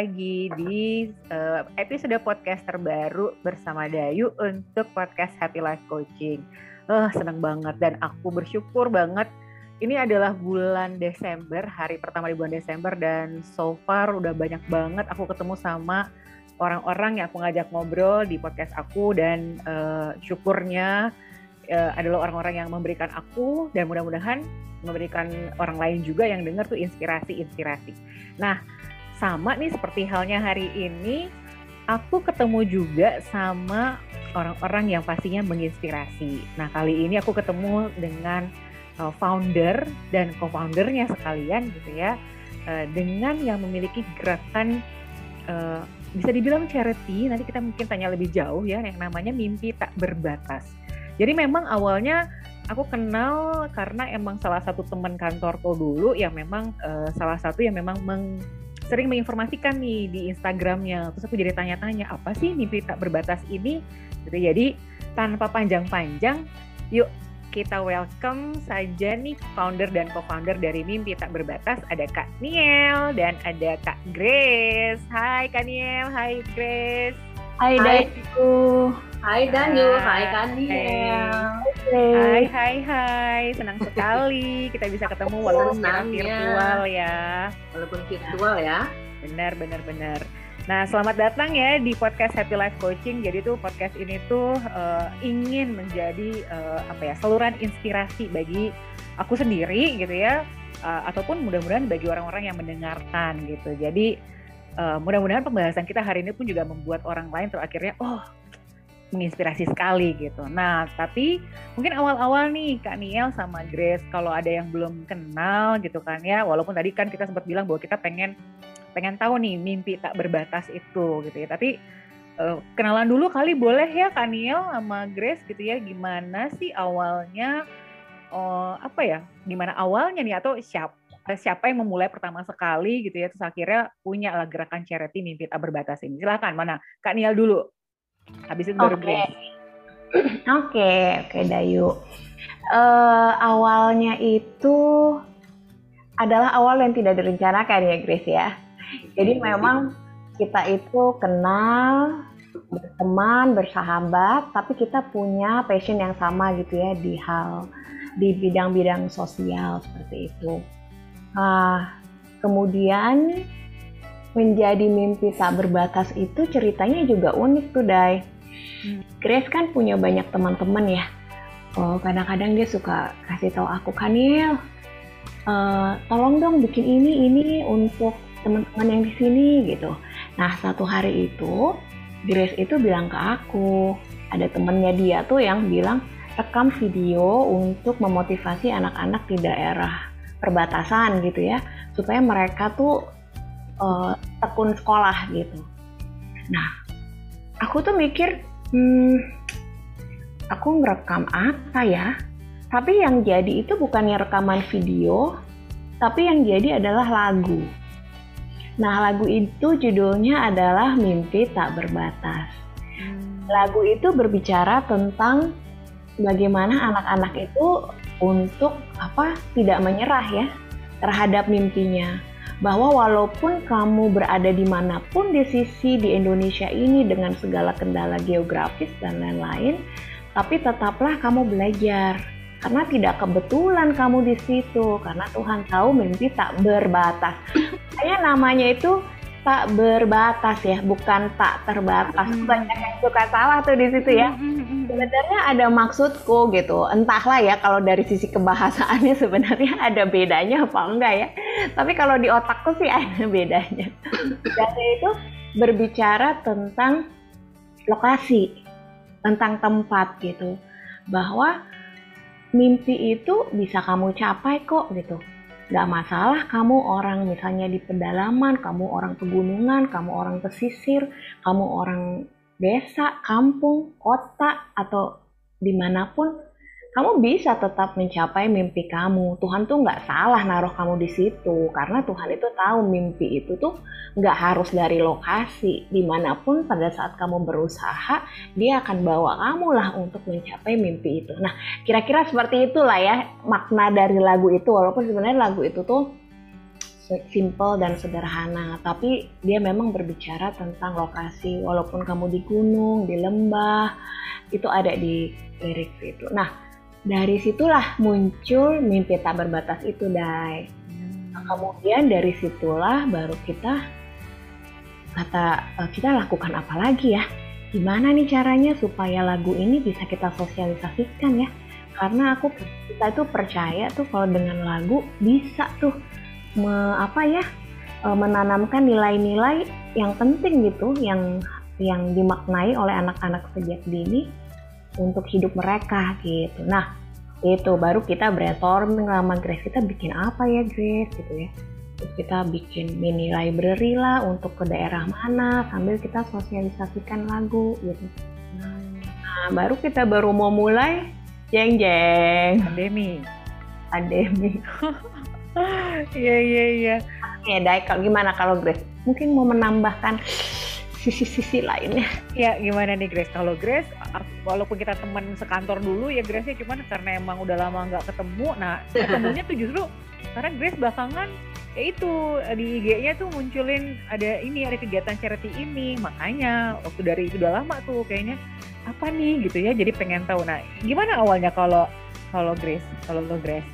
lagi di uh, episode podcast terbaru bersama Dayu untuk podcast Happy Life Coaching. Uh, seneng banget dan aku bersyukur banget ini adalah bulan Desember, hari pertama di bulan Desember dan so far udah banyak banget aku ketemu sama orang-orang yang aku ngajak ngobrol di podcast aku dan uh, syukurnya uh, adalah orang-orang yang memberikan aku dan mudah-mudahan memberikan orang lain juga yang dengar tuh inspirasi-inspirasi. Nah, sama nih seperti halnya hari ini aku ketemu juga sama orang-orang yang pastinya menginspirasi. Nah, kali ini aku ketemu dengan uh, founder dan co-foundernya sekalian gitu ya. Uh, dengan yang memiliki gerakan uh, bisa dibilang charity, nanti kita mungkin tanya lebih jauh ya yang namanya mimpi tak berbatas. Jadi memang awalnya aku kenal karena emang salah satu teman kantorku dulu yang memang salah satu yang memang meng sering menginformasikan nih di Instagramnya. Terus aku jadi tanya-tanya apa sih mimpi tak berbatas ini? Gitu. Jadi tanpa panjang-panjang, yuk kita welcome saja nih founder dan co-founder dari Mimpi Tak Berbatas. Ada Kak Niel dan ada Kak Grace. Hai Kak Niel, hai Grace. Hai Dayu. Hai Daniel, hai Kaniel. Hai, hai, hai. Senang sekali kita bisa ketemu walaupun secara virtual ya. Walaupun virtual ya. Benar, benar, benar. Nah, selamat datang ya di podcast Happy Life Coaching. Jadi tuh podcast ini tuh uh, ingin menjadi uh, apa ya saluran inspirasi bagi aku sendiri gitu ya, uh, ataupun mudah-mudahan bagi orang-orang yang mendengarkan gitu. Jadi uh, mudah-mudahan pembahasan kita hari ini pun juga membuat orang lain tuh akhirnya oh menginspirasi sekali gitu. Nah, tapi mungkin awal-awal nih Kak Niel sama Grace kalau ada yang belum kenal gitu kan ya, walaupun tadi kan kita sempat bilang bahwa kita pengen pengen tahu nih mimpi tak berbatas itu gitu ya. Tapi uh, kenalan dulu kali boleh ya Kak Niel sama Grace gitu ya, gimana sih awalnya uh, apa ya? Gimana awalnya nih atau siapa siapa yang memulai pertama sekali gitu ya terus akhirnya punya gerakan charity mimpi tak berbatas ini silahkan mana Kak Niel dulu Habis itu baru Oke, oke, oke Dayu. Uh, awalnya itu adalah awal yang tidak direncanakan ya Grace ya. Jadi memang kita itu kenal, berteman, bersahabat, tapi kita punya passion yang sama gitu ya di hal di bidang-bidang sosial seperti itu. Uh, kemudian menjadi mimpi tak berbatas itu ceritanya juga unik tuh Dai. Hmm. Grace kan punya banyak teman-teman ya. Oh kadang-kadang dia suka kasih tahu aku Kanil, uh, tolong dong bikin ini ini untuk teman-teman yang di sini gitu. Nah satu hari itu Grace itu bilang ke aku, ada temennya dia tuh yang bilang rekam video untuk memotivasi anak-anak di daerah perbatasan gitu ya, supaya mereka tuh uh, tekun sekolah gitu. Nah, aku tuh mikir, hmm, aku ngerekam apa ya? Tapi yang jadi itu bukannya rekaman video, tapi yang jadi adalah lagu. Nah, lagu itu judulnya adalah Mimpi Tak Berbatas. Hmm. Lagu itu berbicara tentang bagaimana anak-anak itu untuk apa tidak menyerah ya terhadap mimpinya bahwa walaupun kamu berada di mana pun di sisi di Indonesia ini dengan segala kendala geografis dan lain-lain, tapi tetaplah kamu belajar. Karena tidak kebetulan kamu di situ, karena Tuhan tahu mimpi tak berbatas. Kayak namanya itu tak berbatas ya, bukan tak terbatas. Hmm. Banyak yang suka salah tuh di situ ya. Hmm, hmm, sebenarnya ada maksudku gitu. Entahlah ya kalau dari sisi kebahasaannya sebenarnya ada bedanya apa enggak ya. Tapi kalau di otakku sih ada bedanya. Jadi itu berbicara tentang lokasi, tentang tempat gitu. Bahwa mimpi itu bisa kamu capai kok gitu Gak masalah kamu orang misalnya di pedalaman, kamu orang pegunungan, kamu orang pesisir, kamu orang desa, kampung, kota, atau di mana pun kamu bisa tetap mencapai mimpi kamu. Tuhan tuh nggak salah naruh kamu di situ karena Tuhan itu tahu mimpi itu tuh nggak harus dari lokasi. Di mana pun pada saat kamu berusaha, dia akan bawa kamu lah untuk mencapai mimpi itu. Nah, kira-kira seperti itulah ya makna dari lagu itu. Walaupun sebenarnya lagu itu tuh simple dan sederhana, tapi dia memang berbicara tentang lokasi. Walaupun kamu di gunung, di lembah, itu ada di lirik itu. Nah, dari situlah muncul mimpi tak berbatas itu, Dai. Nah, kemudian dari situlah baru kita kata eh, kita lakukan apa lagi ya? Gimana nih caranya supaya lagu ini bisa kita sosialisasikan ya? Karena aku kita itu percaya tuh kalau dengan lagu bisa tuh me, apa ya e, menanamkan nilai-nilai yang penting gitu yang yang dimaknai oleh anak-anak sejak dini untuk hidup mereka gitu. Nah itu baru kita brainstorming sama Grace kita bikin apa ya Grace gitu ya. Terus kita bikin mini library lah untuk ke daerah mana sambil kita sosialisasikan lagu gitu. Nah baru kita baru mau mulai jeng jeng pandemi pandemi Iya iya iya. Oke, Dai, kalau gimana kalau Grace? Mungkin mau menambahkan sisi-sisi lainnya. Ya gimana nih Grace? Kalau Grace, walaupun kita teman sekantor dulu ya Grace ya cuman karena emang udah lama nggak ketemu, nah ketemunya tuh justru karena Grace belakangan ya itu di IG-nya tuh munculin ada ini ada kegiatan charity ini makanya waktu dari itu udah lama tuh kayaknya apa nih? gitu ya jadi pengen tahu. Nah gimana awalnya kalau kalau Grace kalau lo Grace?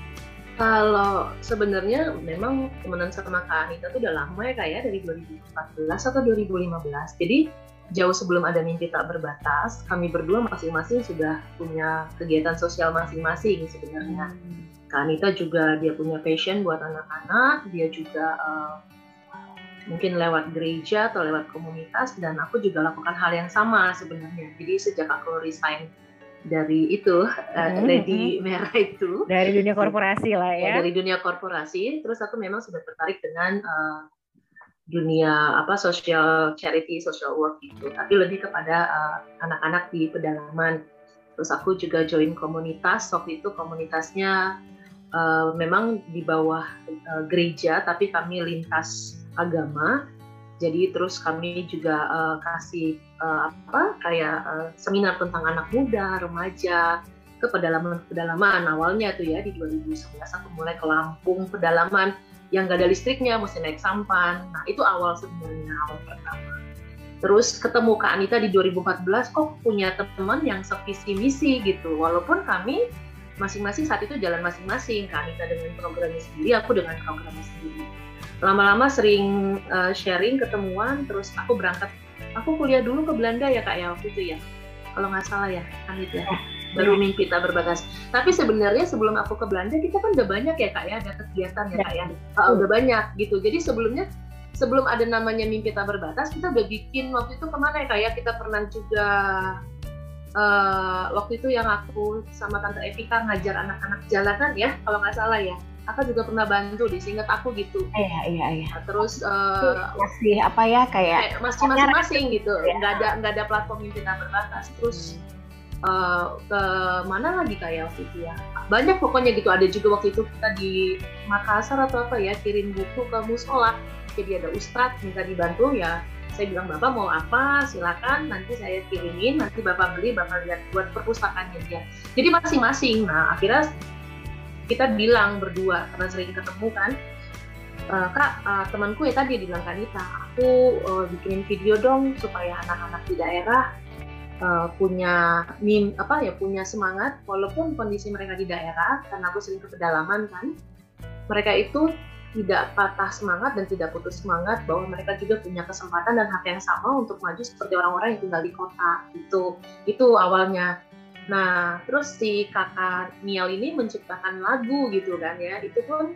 Kalau sebenarnya memang temenan sama Kak Anita tuh udah lama ya kayak ya, dari 2014 atau 2015. Jadi jauh sebelum ada mimpi tak berbatas, kami berdua masing-masing sudah punya kegiatan sosial masing-masing sebenarnya. Hmm. Kak Anita juga dia punya passion buat anak-anak, dia juga uh, mungkin lewat gereja atau lewat komunitas dan aku juga lakukan hal yang sama sebenarnya. Jadi sejak aku resign dari itu uh, lady merah itu dari dunia korporasi lah ya. ya dari dunia korporasi terus aku memang sudah tertarik dengan uh, dunia apa social charity social work itu tapi lebih kepada anak-anak uh, di pedalaman. Terus aku juga join komunitas. Waktu itu komunitasnya uh, memang di bawah uh, gereja tapi kami lintas agama. Jadi terus kami juga uh, kasih uh, apa kayak uh, seminar tentang anak muda, remaja ke pedalaman-pedalaman awalnya tuh ya di 2011 aku mulai ke Lampung pedalaman yang gak ada listriknya mesti naik sampan. Nah itu awal sebenarnya awal pertama. Terus ketemu Kak Anita di 2014 kok punya teman yang sevisi misi gitu. Walaupun kami masing-masing saat itu jalan masing-masing. Kak Anita dengan programnya sendiri, aku dengan programnya sendiri lama-lama sering uh, sharing ketemuan terus aku berangkat aku kuliah dulu ke Belanda ya kak ya waktu itu ya kalau nggak salah ya Amit ya baru iya. mimpi tak berbatas tapi sebenarnya sebelum aku ke Belanda kita kan udah banyak ya kak ya? Ada kegiatan ya kak ya? Uh, udah banyak gitu. Jadi sebelumnya sebelum ada namanya mimpi tak berbatas kita udah bikin waktu itu ke mana ya kak ya? Kita pernah juga uh, waktu itu yang aku sama tante Evika ngajar anak-anak jalanan ya kalau nggak salah ya. Aku juga pernah bantu di singkat aku gitu. Iya iya iya. Nah, terus uh, masih apa ya kayak masih masing-masing gitu. ya. nggak ada nggak ada platform yang kita berbatas. Terus hmm. Uh, ke mana lagi kayak waktu itu ya? Banyak pokoknya gitu. Ada juga waktu itu kita di Makassar atau apa ya kirim buku ke musola. Jadi ada ustadz minta dibantu ya. Saya bilang bapak mau apa? Silakan nanti saya kirimin. Nanti bapak beli bapak lihat buat perpustakaannya dia. Jadi masing-masing. Nah akhirnya kita bilang berdua karena sering ketemu kan uh, kak uh, temanku ya tadi bilang Kanita aku uh, bikinin video dong supaya anak-anak di daerah uh, punya mim apa ya punya semangat walaupun kondisi mereka di daerah karena aku sering ke pedalaman kan mereka itu tidak patah semangat dan tidak putus semangat bahwa mereka juga punya kesempatan dan hak yang sama untuk maju seperti orang-orang yang tinggal di kota itu itu awalnya Nah, terus si kakak Nial ini menciptakan lagu gitu kan ya. Itu pun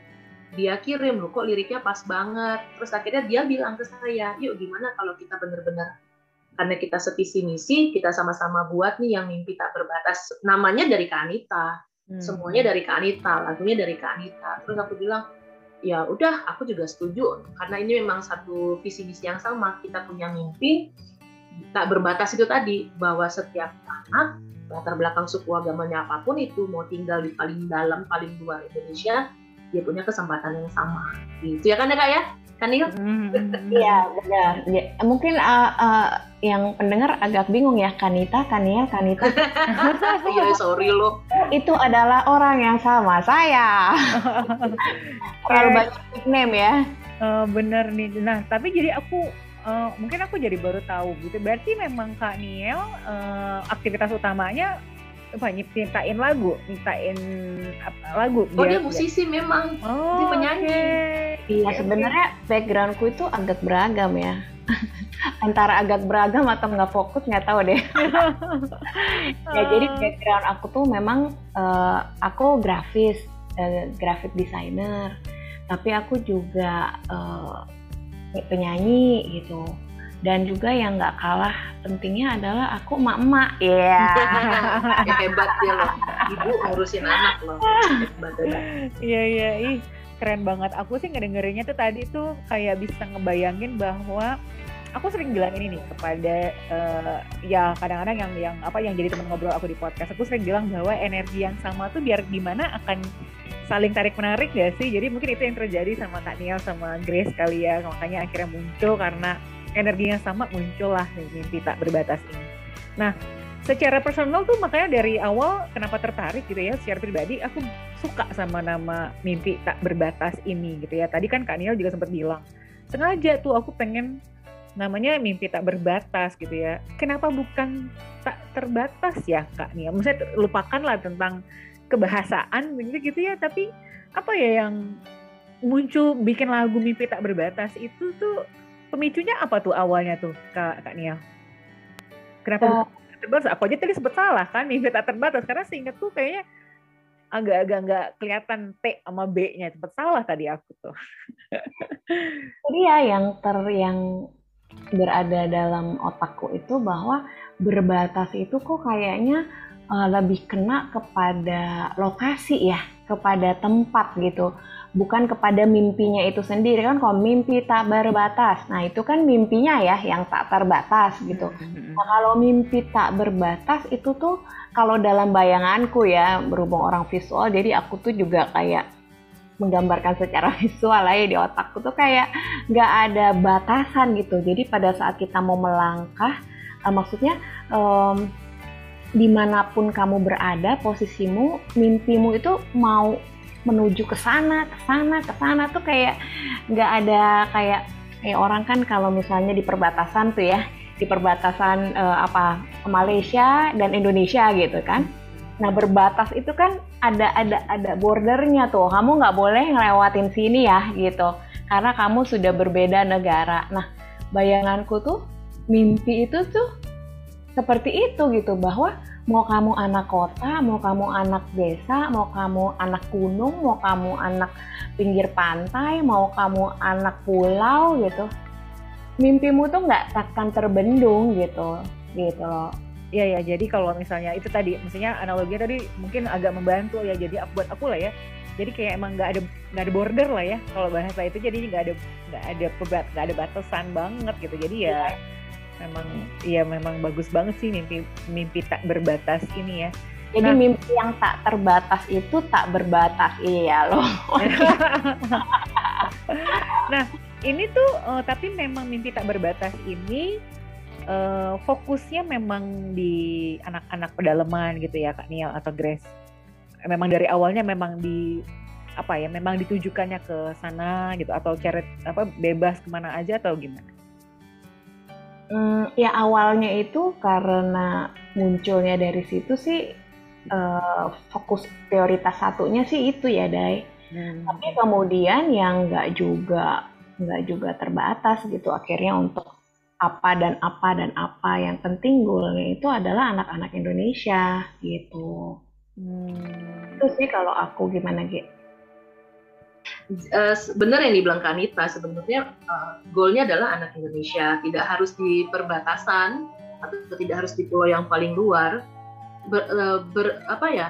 dia kirim loh kok liriknya pas banget. Terus akhirnya dia bilang ke saya, yuk gimana kalau kita bener-bener karena kita sevisi misi, kita sama-sama buat nih yang mimpi tak berbatas. Namanya dari Kanita, hmm. semuanya dari Kanita, lagunya dari Kanita. Terus aku bilang, ya udah, aku juga setuju karena ini memang satu visi misi yang sama. Kita punya mimpi tak berbatas itu tadi bahwa setiap anak latar belakang suku agamanya apa pun itu mau tinggal di paling dalam paling luar Indonesia dia punya kesempatan yang sama gitu ya kan ya kak ya kan Iya benar. Ya, mungkin uh, uh, yang pendengar agak bingung ya Kanita, Kaniel, Kanita. Iya sorry lo. Itu adalah orang yang sama saya. Terlalu banyak nickname ya. uh, bener nih. Nah, tapi jadi aku uh, mungkin aku jadi baru tahu gitu. Berarti memang Kak Niel uh, aktivitas utamanya apa nyiptain lagu, nyiptain lagu. Oh dia musisi ya? memang, oh, dia penyanyi. Okay. Iya okay, sebenarnya backgroundku itu agak beragam ya. Antara agak beragam atau nggak fokus nggak tahu deh. ya jadi background aku tuh memang uh, aku grafis, uh, graphic designer, tapi aku juga uh, penyanyi gitu dan juga yang nggak kalah pentingnya adalah aku emak-emak. Ya yeah. ya hebat ya loh. Ibu ngurusin anak loh. Hebat iya iya. Ih keren banget. Aku sih ngedengerinnya tuh tadi tuh kayak bisa ngebayangin bahwa aku sering bilang ini nih kepada uh, ya kadang-kadang yang yang apa yang jadi teman ngobrol aku di podcast aku sering bilang bahwa energi yang sama tuh biar gimana akan saling tarik menarik gak sih? Jadi mungkin itu yang terjadi sama Kak Niel sama Grace kali ya. Makanya akhirnya muncul karena energinya sama muncullah mimpi tak berbatas ini. Nah, secara personal tuh makanya dari awal kenapa tertarik gitu ya secara pribadi aku suka sama nama mimpi tak berbatas ini gitu ya. Tadi kan Kak Niel juga sempat bilang sengaja tuh aku pengen namanya mimpi tak berbatas gitu ya. Kenapa bukan tak terbatas ya Kak Niel? Maksudnya lupakanlah tentang kebahasaan begitu gitu ya, tapi apa ya yang muncul bikin lagu mimpi tak berbatas itu tuh pemicunya apa tuh awalnya tuh kak kak Nia? Kenapa uh, terbatas? Aku aja tadi sempat salah kan mimpi tak terbatas karena seingat tuh kayaknya agak-agak nggak kelihatan T sama B-nya sempat salah tadi aku tuh. Jadi ya yang ter yang berada dalam otakku itu bahwa berbatas itu kok kayaknya uh, lebih kena kepada lokasi ya, kepada tempat gitu bukan kepada mimpinya itu sendiri kan kalau mimpi tak berbatas. Nah itu kan mimpinya ya yang tak terbatas gitu. Mm-hmm. nah kalau mimpi tak berbatas itu tuh kalau dalam bayanganku ya berhubung orang visual jadi aku tuh juga kayak menggambarkan secara visual lah ya di otakku tuh kayak nggak ada batasan gitu. Jadi pada saat kita mau melangkah uh, maksudnya um, di mana pun kamu berada posisimu mimpimu itu mau menuju ke sana, ke sana, ke sana tuh kayak nggak ada kayak kayak orang kan kalau misalnya di perbatasan tuh ya, di perbatasan uh, apa Malaysia dan Indonesia gitu kan. Nah berbatas itu kan ada ada ada bordernya tuh. Kamu nggak boleh ngelewatin sini ya gitu, karena kamu sudah berbeda negara. Nah bayanganku tuh mimpi itu tuh seperti itu gitu bahwa mau kamu anak kota, mau kamu anak desa, mau kamu anak gunung, mau kamu anak pinggir pantai, mau kamu anak pulau gitu, mimpimu tuh nggak akan terbendung gitu, gitu loh. Iya ya, jadi kalau misalnya itu tadi, misalnya analoginya tadi mungkin agak membantu ya. Jadi buat aku lah ya, jadi kayak emang nggak ada nggak ada border lah ya kalau bahasa itu. Jadi nggak ada nggak ada pebat nggak ada batasan banget gitu. Jadi ya, ya memang iya memang bagus banget sih mimpi mimpi tak berbatas ini ya. Jadi nah, mimpi yang tak terbatas itu tak berbatas iya loh. nah ini tuh uh, tapi memang mimpi tak berbatas ini uh, fokusnya memang di anak-anak pedalaman gitu ya Kak Niel atau Grace. Memang dari awalnya memang di apa ya memang ditujukannya ke sana gitu atau cari apa bebas ke mana aja atau gimana? Hmm, ya awalnya itu karena munculnya dari situ sih uh, fokus prioritas satunya sih itu ya Dai. Hmm. Tapi kemudian yang nggak juga nggak juga terbatas gitu akhirnya untuk apa dan apa dan apa yang penting goalnya itu adalah anak-anak Indonesia gitu. Hmm. Itu sih kalau aku gimana gitu uh, benar yang dibilang Kanita sebenarnya uh, goalnya adalah anak Indonesia. Tidak harus di perbatasan atau tidak harus di pulau yang paling luar. Ber, uh, ber apa ya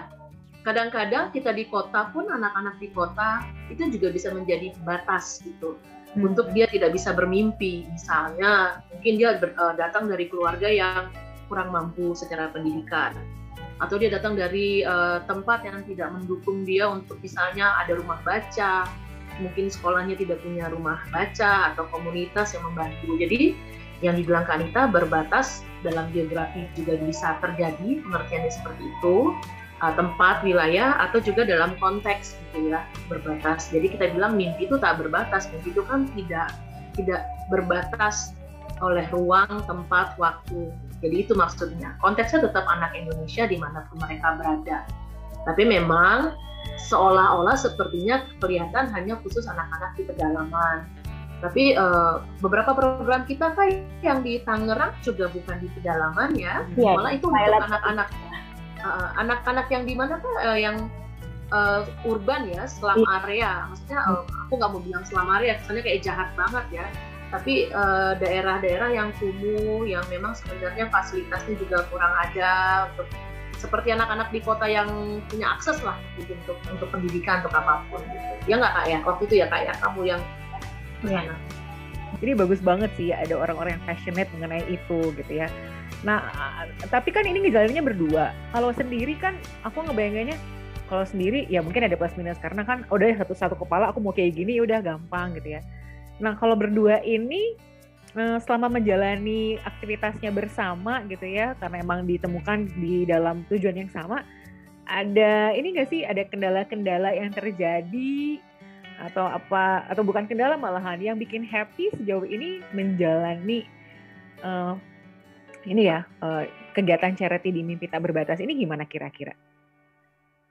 kadang-kadang kita di kota pun anak-anak di kota itu juga bisa menjadi batas gitu. Hmm. untuk dia tidak bisa bermimpi. Misalnya mungkin dia ber, uh, datang dari keluarga yang kurang mampu secara pendidikan. Atau dia datang dari uh, tempat yang tidak mendukung dia untuk misalnya ada rumah baca mungkin sekolahnya tidak punya rumah baca atau komunitas yang membantu. Jadi yang dibilang Kanita berbatas dalam geografi juga bisa terjadi pengertiannya seperti itu. uh, tempat, wilayah, atau juga dalam konteks gitu ya berbatas. Jadi kita bilang mimpi itu tak berbatas, mimpi itu kan tidak tidak berbatas oleh ruang, tempat, waktu. Jadi itu maksudnya. Konteksnya tetap anak Indonesia di mana pun mereka berada. Tapi memang seolah-olah sepertinya kelihatan hanya khusus anak-anak di pedalaman. Tapi uh, beberapa program kita kan yang di Tangerang juga bukan di pedalaman ya, yeah, malah itu untuk anak-anak uh, anak-anak yang di mana kan uh, yang uh, urban ya, selam yeah. area. Maksudnya uh, aku nggak mau bilang selam area, kesannya kayak jahat banget ya. Tapi daerah-daerah uh, yang kumuh, yang memang sebenarnya fasilitasnya juga kurang ada untuk seperti anak-anak di kota yang punya akses lah gitu untuk untuk pendidikan untuk apa pun gitu. Ya nggak kak ya waktu itu ya kak ya kamu yang ya. Jadi bagus banget sih ada orang-orang yang passionate mengenai itu gitu ya. Nah, tapi kan ini ngejalaninnya berdua. Kalau sendiri kan aku ngebayanginnya kalau sendiri ya mungkin ada plus minus karena kan udah satu satu kepala aku mau kayak gini ya udah gampang gitu ya. Nah, kalau berdua ini selama menjalani aktivitasnya bersama gitu ya karena emang ditemukan di dalam tujuan yang sama ada ini gak sih ada kendala-kendala yang terjadi atau apa atau bukan kendala malahan yang bikin happy sejauh ini menjalani uh, ini ya uh, kegiatan charity di mimpi tak berbatas ini gimana kira-kira?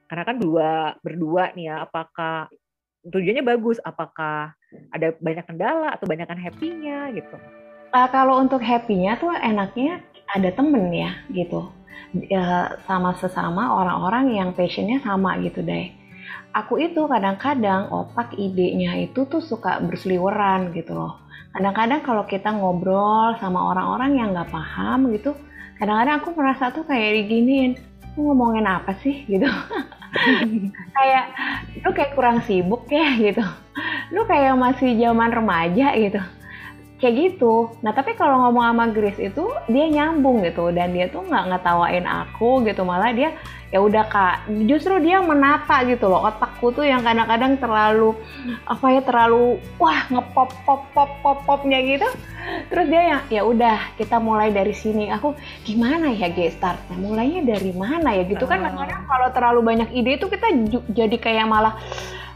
Karena kan dua berdua nih ya, apakah tujuannya bagus? Apakah ada banyak kendala atau banyakkan happy-nya gitu? Uh, kalau untuk happy-nya tuh enaknya ada temen ya gitu, ya, sama sesama orang-orang yang passionnya sama gitu deh aku itu kadang-kadang otak idenya itu tuh suka berseliweran gitu loh. Kadang-kadang kalau kita ngobrol sama orang-orang yang nggak paham gitu, kadang-kadang aku merasa tuh kayak diginiin, ngomongin apa sih gitu. kayak lu kayak kurang sibuk ya gitu. Lu kayak masih zaman remaja gitu kayak gitu. Nah tapi kalau ngomong sama Grace itu dia nyambung gitu. Dan dia tuh nggak ngetawain aku gitu. Malah dia ya udah kak. Justru dia menata gitu loh. Otakku tuh yang kadang-kadang terlalu apa ya terlalu wah ngepop pop pop pop popnya gitu. Terus dia yang ya udah kita mulai dari sini. Aku gimana ya G startnya mulainya dari mana ya? Gitu kan. Ah. kadang-kadang kalau terlalu banyak ide itu kita jadi kayak malah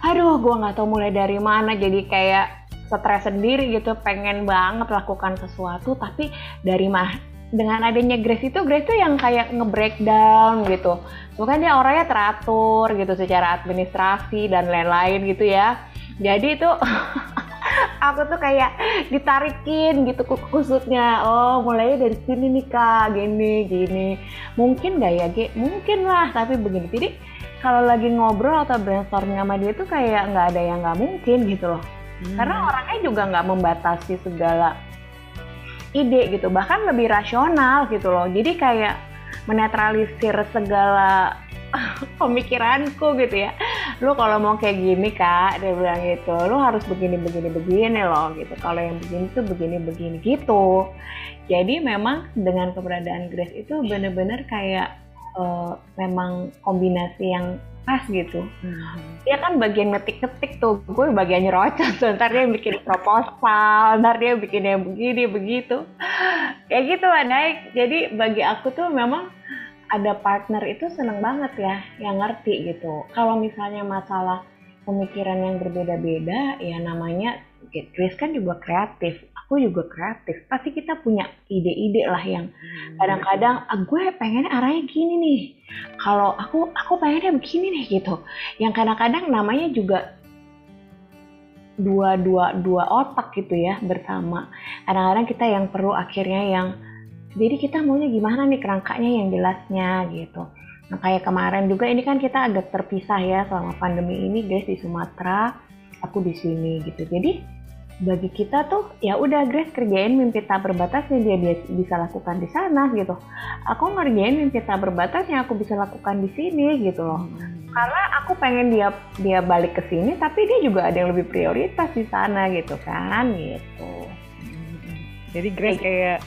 aduh gue nggak tahu mulai dari mana. Jadi kayak stres sendiri gitu pengen banget lakukan sesuatu tapi dari mah dengan adanya Grace itu Grace tuh yang kayak nge-breakdown gitu. Bukan dia orangnya teratur gitu secara administrasi dan lain-lain gitu ya. Jadi itu aku tuh kayak ditarikin gitu kusutnya. Oh mulainya dari sini nih kak. Gini gini. Mungkin gak ya G mungkin lah tapi begini. Jadi kalau lagi ngobrol atau brainstorming sama dia tuh kayak nggak ada yang nggak mungkin gitu loh hmm. karena orangnya juga nggak membatasi segala ide gitu bahkan lebih rasional gitu loh. Jadi kayak menetralisir segala pemikiranku gitu ya. Lu kalau mau kayak gini kak dia bilang gitu lu harus begini begini begini loh gitu. Kalau yang begini tuh begini begini gitu. Jadi memang dengan keberadaan Grace itu bener-bener kayak uh, memang kombinasi yang pas gitu. Hmm. Dia kan bagian ngetik-ngetik tuh, gue bagian nyerocos. Ntar dia bikin proposal, ntar dia bikin yang begini, begitu. Kayak gitu lah naik. Jadi bagi aku tuh memang ada partner itu seneng banget ya, yang ngerti gitu. Kalau misalnya masalah pemikiran yang berbeda-beda, ya namanya Grace kan juga kreatif aku juga kreatif. Pasti kita punya ide-ide lah yang hmm. kadang-kadang ah, gue pengennya arahnya gini nih. Kalau aku aku pengennya begini nih gitu. Yang kadang-kadang namanya juga dua dua dua otak gitu ya bersama. Kadang-kadang kita yang perlu akhirnya yang jadi kita maunya gimana nih kerangkanya yang jelasnya gitu. Nah kayak kemarin juga ini kan kita agak terpisah ya selama pandemi ini guys di Sumatera aku di sini gitu. Jadi bagi kita tuh ya udah Grace kerjain mimpi tak berbatas yang dia bisa lakukan di sana gitu. Aku ngerjain mimpi tak berbatas yang aku bisa lakukan di sini gitu loh. Hmm. Karena aku pengen dia dia balik ke sini tapi dia juga ada yang lebih prioritas di sana gitu kan gitu. Hmm. Jadi Grace kayak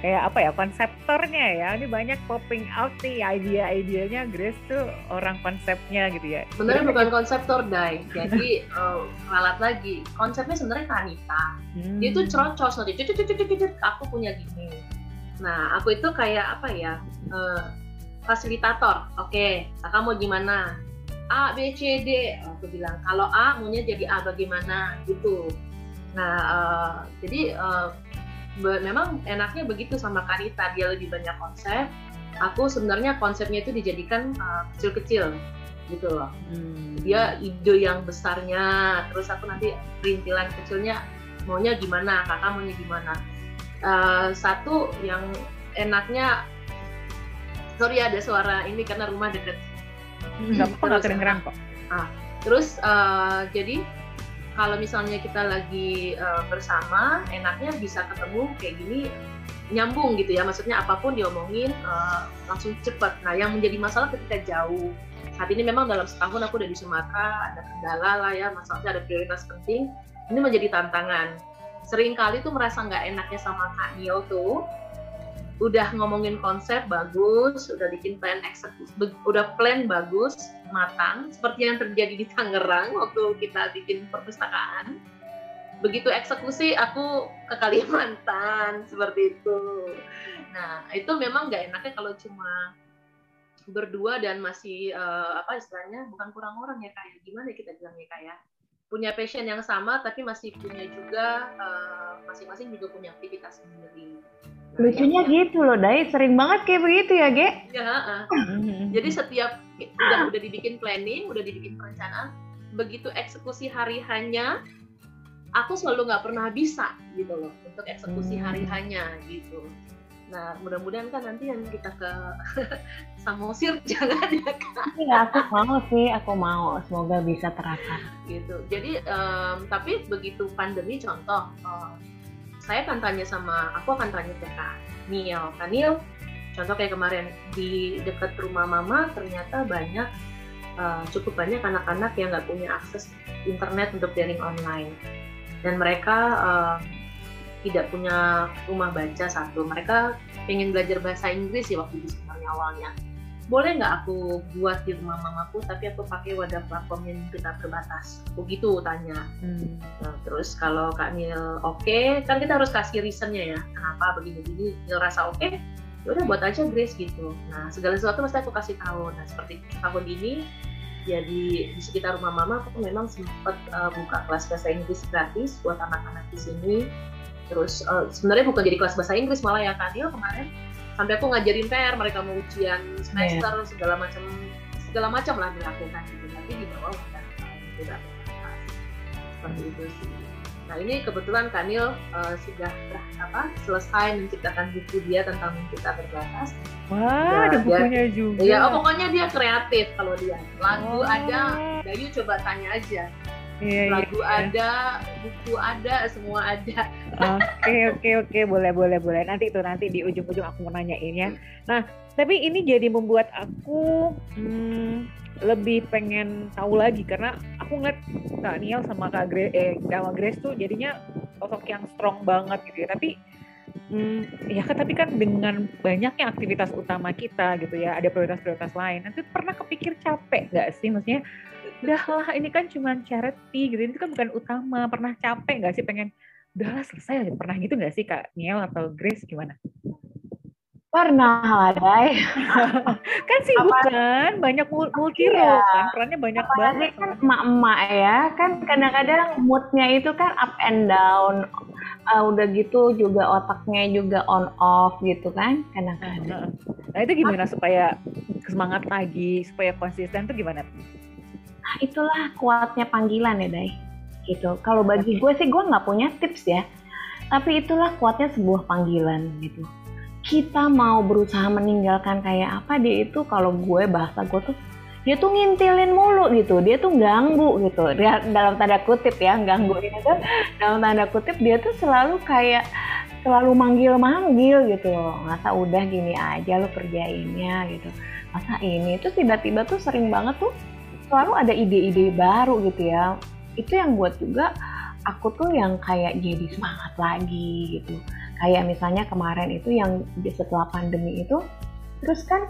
kayak apa ya konseptornya ya. Ini banyak popping out nih ide-idenya Grace tuh orang konsepnya gitu ya. Sebenarnya bukan konseptor Dai. Jadi uh, ralat lagi. Konsepnya sebenarnya Kanita. Hmm. dia tuh cerocos nanti cucu cucu cucu aku punya gini. Nah aku itu kayak apa ya uh, fasilitator. Oke okay, kakak mau gimana? A B C D. Aku bilang kalau A maunya jadi A bagaimana? Gitu. Nah uh, jadi uh, memang enaknya begitu sama Karita dia lebih banyak konsep. Aku sebenarnya konsepnya itu dijadikan kecil-kecil uh, gitu loh. Hmm. dia ide yang besarnya terus aku nanti perintilan kecilnya maunya gimana kakak maunya gimana. Uh, satu yang enaknya sorry ada suara ini karena rumah deket. Nggak apa nggak kedengeran kok. ah, terus uh, jadi kalau misalnya kita lagi uh, bersama enaknya bisa ketemu kayak gini nyambung gitu ya. Maksudnya apa pun diomongin uh, langsung cepet. Nah yang menjadi masalah ketika jauh. Saat ini memang dalam setahun aku udah di Sumatera ada kendala lah ya masalahnya ada prioritas penting. Ini menjadi tantangan. Sering kali tuh merasa nggak enaknya sama Kak Nio tuh udah ngomongin konsep bagus, udah bikin plan eksekusi, udah plan bagus, matang, seperti yang terjadi di Tangerang waktu kita bikin perpustakaan. Begitu eksekusi, aku ke Kalimantan seperti itu. Nah, itu memang nggak enaknya kalau cuma berdua dan masih uh, apa istilahnya bukan kurang orang ya kayak gimana kita bilangnya kayak punya passion yang sama tapi masih punya juga eh, masing-masing uh, juga punya aktivitas sendiri. Lucunya ya, gitu loh, Dai. Sering banget kayak begitu ya, Ge? Ya, uh. Jadi setiap udah udah dibikin planning, udah dibikin perencanaan, begitu eksekusi hari hanya, aku selalu nggak pernah bisa gitu loh untuk eksekusi hmm. hari hanya gitu. Nah, mudah-mudahan kan nanti yang kita ke Samosir jangan ya kak. Iya, aku mau sih, aku mau. Semoga bisa terasa. Gitu. Jadi, um, tapi begitu pandemi, contoh, um, saya akan tanya sama, aku akan tanya ke kak Niel. Kak Niel, contoh kayak kemarin di dekat rumah mama ternyata banyak, uh, cukup banyak anak-anak yang nggak punya akses internet untuk daring online. Dan mereka um, tidak punya rumah baca satu mereka pengen belajar bahasa Inggris ya waktu sebenarnya awalnya boleh nggak aku buat di rumah mamaku tapi aku pakai wadah platform yang kita terbatas? Aku gitu tanya. Hmm. nah, terus kalau kak Nil oke okay, kan kita harus kasih reasonnya ya. Kenapa begini? Begini Nil rasa oke okay, ya udah buat aja Grace gitu. Nah segala sesuatu mesti aku kasih tahu. Nah seperti tahun ini jadi ya di sekitar rumah mama aku memang sempat uh, buka kelas bahasa Inggris gratis buat anak-anak di sini. Terus uh, sebenarnya bukan jadi kelas bahasa Inggris malah ya Kadil kemarin sampai aku ngajarin PR mereka mau ujian semester yeah. segala macam segala macam lah dilakukan gitu. Nanti di bawah kan tidak seperti itu sih. Nah ini kebetulan Kanil uh, sudah apa selesai menciptakan buku dia tentang kita terbatas wah ada bukunya dia, juga. Ya oh, pokoknya dia kreatif kalau dia. Lagu oh. ada. Dayu coba tanya aja yeah, iya, lagu yeah. ada buku ada semua ada. Oke oke oke. Boleh boleh boleh. Nanti itu nanti di ujung-ujung aku mau nanyain ya. Nah tapi ini jadi membuat aku hmm, lebih pengen tahu lagi. Karena aku ngeliat Kak Niel sama Kak Grace, eh, sama Grace tuh jadinya sosok yang strong banget gitu ya. Tapi Hmm, ya kan tapi kan dengan banyaknya aktivitas utama kita gitu ya, ada prioritas-prioritas lain. Nanti pernah kepikir capek nggak sih? Maksudnya udahlah ini kan cuma charity gitu itu kan bukan utama. Pernah capek nggak sih pengen udahlah selesai pernah gitu nggak sih kak? Niel atau Grace gimana? Pernah ada kan sih bukan banyak multi iya. role kan? Perannya banyak Apalagi banget. kan emak-emak ya. Kan kadang-kadang moodnya itu kan up and down. Uh, udah gitu juga otaknya juga on off gitu kan kadang-kadang. Nah itu gimana supaya semangat lagi supaya konsisten tuh gimana? Nah, itulah kuatnya panggilan ya Dai. Gitu. Kalau bagi gue sih gue nggak punya tips ya. Tapi itulah kuatnya sebuah panggilan gitu. Kita mau berusaha meninggalkan kayak apa dia itu kalau gue bahasa gue tuh dia tuh ngintilin mulu gitu. Dia tuh ganggu gitu. Dia dalam tanda kutip ya ganggu ini tuh dalam tanda kutip dia tuh selalu kayak selalu manggil-manggil gitu loh. Masa udah gini aja lo kerjainnya gitu. Masa ini tuh tiba-tiba tuh sering banget tuh selalu ada ide-ide baru gitu ya. Itu yang buat juga aku tuh yang kayak jadi semangat lagi gitu. Kayak misalnya kemarin itu yang setelah pandemi itu terus kan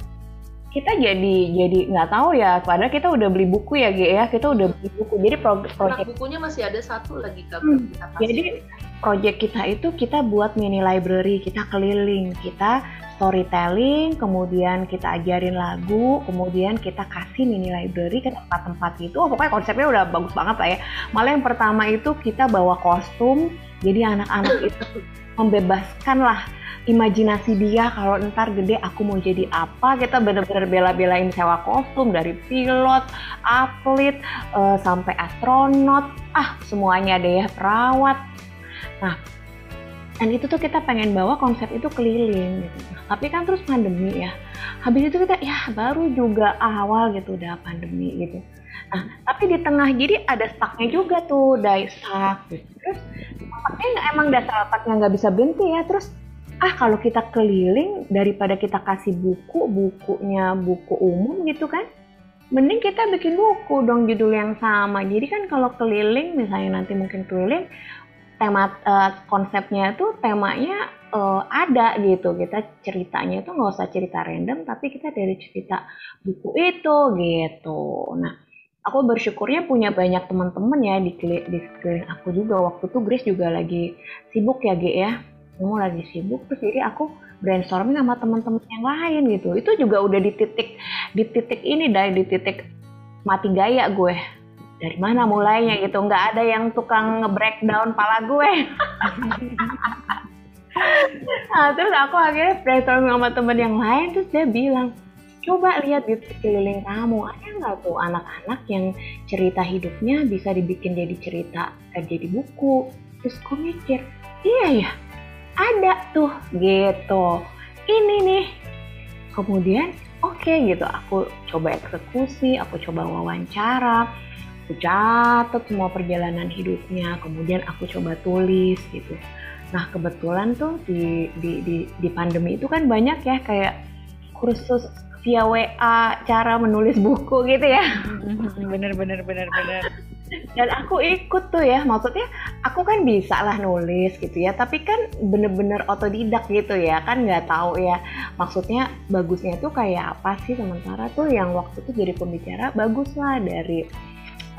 kita jadi jadi nggak tahu ya padahal kita udah beli buku ya G ya. Kita udah beli buku. Jadi pro project bukunya masih ada satu lagi kak hmm, jadi project kita itu kita buat mini library kita keliling kita storytelling, kemudian kita ajarin lagu, kemudian kita kasih mini library ke tempat-tempat itu. Oh, pokoknya konsepnya udah bagus banget lah ya. Malah yang pertama itu kita bawa kostum, jadi anak-anak itu membebaskan lah imajinasi dia kalau ntar gede aku mau jadi apa kita bener-bener bela-belain sewa kostum dari pilot, atlet, uh, sampai astronot, ah semuanya deh ya perawat. Nah dan itu tuh kita pengen bawa konsep itu keliling gitu. tapi kan terus pandemi ya. Habis itu kita ya baru juga awal gitu udah pandemi gitu. Nah, tapi di tengah jadi ada stucknya juga tuh, dai stuck gitu. Terus tempatnya emang dasar otaknya nggak bisa berhenti ya. Terus ah kalau kita keliling daripada kita kasih buku, bukunya buku umum gitu kan. Mending kita bikin buku dong judul yang sama. Jadi kan kalau keliling misalnya nanti mungkin keliling tema uh, konsepnya itu temanya uh, ada gitu. Kita ceritanya itu nggak usah cerita random tapi kita dari cerita buku itu gitu. Nah aku bersyukurnya punya banyak teman-teman ya di di sekeliling aku juga. Waktu itu Grace juga lagi sibuk ya G ya. Kamu lagi sibuk terus jadi aku brainstorming sama teman-teman yang lain gitu. Itu juga udah di titik di titik ini dari di titik mati gaya gue dari mana mulainya gitu? Nggak ada yang tukang nge-breakdown pala gue. Nah terus aku akhirnya brainstorming sama temen yang lain terus dia bilang coba lihat di sekeliling kamu ada nggak tuh anak-anak yang cerita hidupnya bisa dibikin jadi cerita eh, jadi buku? Terus aku mikir iya ya ada tuh gitu. Ini nih. Kemudian oke okay, gitu aku coba eksekusi aku coba wawancara aku catat semua perjalanan hidupnya kemudian aku coba tulis gitu. Nah kebetulan tuh di di di, di pandemi itu kan banyak ya kayak kursus via WA cara menulis buku gitu ya. Bener bener bener bener. Dan aku ikut tuh ya maksudnya aku kan bisa lah nulis gitu ya. Tapi kan bener-bener otodidak gitu ya kan nggak tahu ya. Maksudnya bagusnya tuh kayak apa sih? Sementara tuh yang waktu itu jadi pembicara bagus lah dari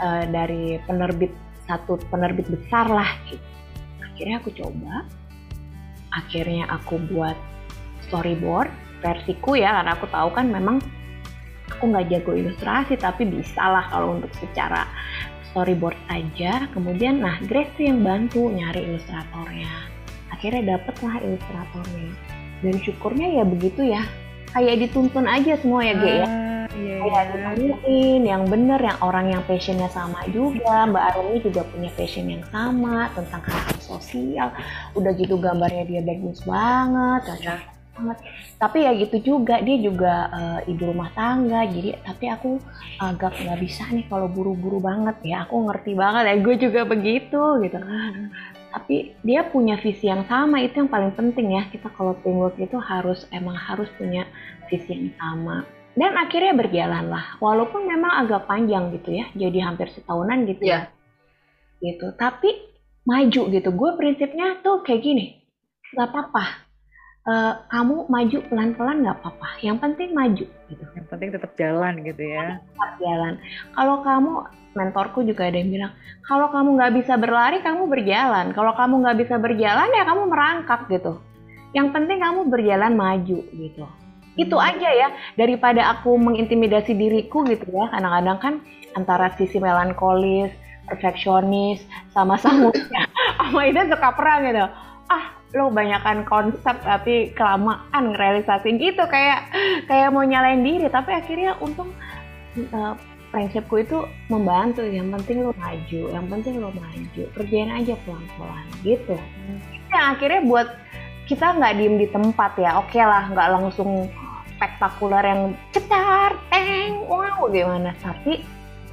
uh, dari penerbit satu penerbit besar lah gitu. Akhirnya aku coba, akhirnya aku buat storyboard versiku ya karena aku tahu kan memang aku nggak jago ilustrasi tapi bisa lah kalau untuk secara storyboard aja. Kemudian nah Grace tuh yang bantu nyari ilustratornya. Akhirnya dapet lah ilustratornya. Dan syukurnya ya begitu ya kayak dituntun aja semua ya G ya. Ah iya, kayak iya. ditanyain yang bener yang orang yang passionnya sama juga. Mbak Arumi juga punya passion yang sama tentang hal sosial. Udah gitu gambarnya dia bagus banget cocok banget. Tapi ya gitu juga dia juga uh, ibu rumah tangga. Jadi tapi aku agak nggak bisa nih kalau buru-buru banget ya. Aku ngerti banget ya gue juga begitu gitu. Hmm. Tapi dia punya visi yang sama itu yang paling penting ya. Kita kalau teamwork itu harus emang harus punya visi yang sama. Dan akhirnya berjalan lah. Walaupun memang agak panjang gitu ya jadi hampir setahunan gitu yeah. ya. Gitu. Tapi maju gitu. Gue prinsipnya tuh kayak gini. Nggak apa-apa uh, kamu maju pelan-pelan nggak apa-apa yang penting maju gitu. Yang penting tetap jalan gitu ya. Tetap jalan. Kalau kamu mentorku juga ada yang bilang kalau kamu nggak bisa berlari kamu berjalan. Kalau kamu nggak bisa berjalan ya kamu merangkak gitu. Yang penting kamu berjalan maju gitu. Itu hmm. aja ya daripada aku mengintimidasi diriku gitu ya. Kadang-kadang kan antara sisi melankolis perfeksionis sama sanggunya sama itu suka perang gitu. Ah lo banyakkan konsep tapi kelamaan realisasi gitu kayak kayak mau nyalain diri. Tapi akhirnya untung uh, prinsipku itu membantu. Yang penting lo maju yang penting lo maju. Kerjain aja pelan-pelan gitu. Hmm. yang akhirnya buat kita nggak diem di tempat ya oke okay lah nggak langsung spektakuler yang cetar teng wow gimana. Tapi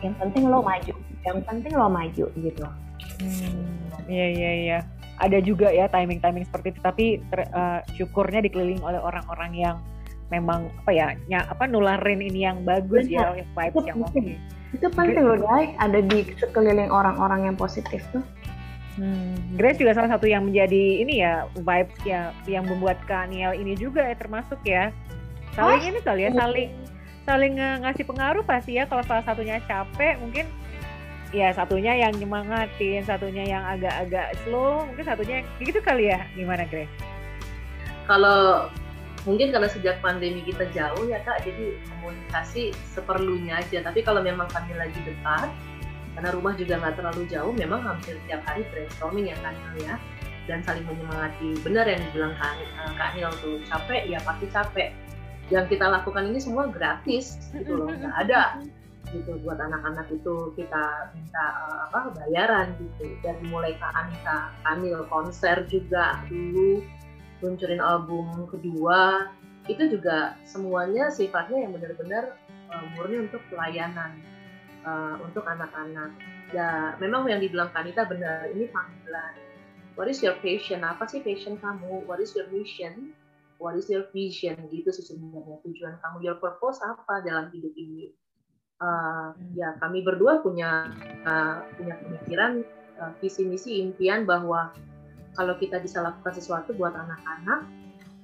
yang penting lo maju yang penting lo maju gitu. Hmm, iya iya iya ada juga ya timing timing seperti itu. Tapi ter, uh, syukurnya dikelilingi oleh orang-orang yang memang apa ya, ya apa nularin ini yang bagus ya, Benar. ya vibes itu yang oke. okay. itu penting loh guys ada di sekeliling orang-orang yang positif tuh. Hmm, Grace juga salah satu yang menjadi ini ya vibes ya yang membuat Kaniel ini juga ya termasuk ya. Saling ini kali ya saling saling ngasih pengaruh pasti ya kalau salah satunya capek mungkin ya satunya yang nyemangatin satunya yang agak-agak slow mungkin satunya yang gitu kali ya. Gimana Grace? Kalau mungkin karena sejak pandemi kita jauh ya kak jadi komunikasi seperlunya aja. Tapi kalau memang kami lagi dekat karena rumah juga nggak terlalu jauh memang hampir tiap hari brainstorming ya kan ya. Dan saling menyemangati. Benar yang dibilang kak, eh, kak Anil tuh capek ya pasti capek. Yang kita lakukan ini semua gratis gitu loh. Nggak ada gitu buat anak-anak itu kita minta uh, apa bayaran gitu dari mulai kak Anita Anil konser juga dulu luncurin album kedua itu juga semuanya sifatnya yang benar-benar uh, murni untuk pelayanan uh, untuk anak-anak. Ya memang yang dibilang Kanita benar ini panggilan. What is your passion? Apa sih passion kamu? What is your mission? What is your vision? Gitu sebenarnya tujuan kamu. Your purpose apa dalam hidup ini? Uh, ya kami berdua punya uh, punya pemikiran uh, visi misi impian bahwa kalau kita bisa lakukan sesuatu buat anak-anak,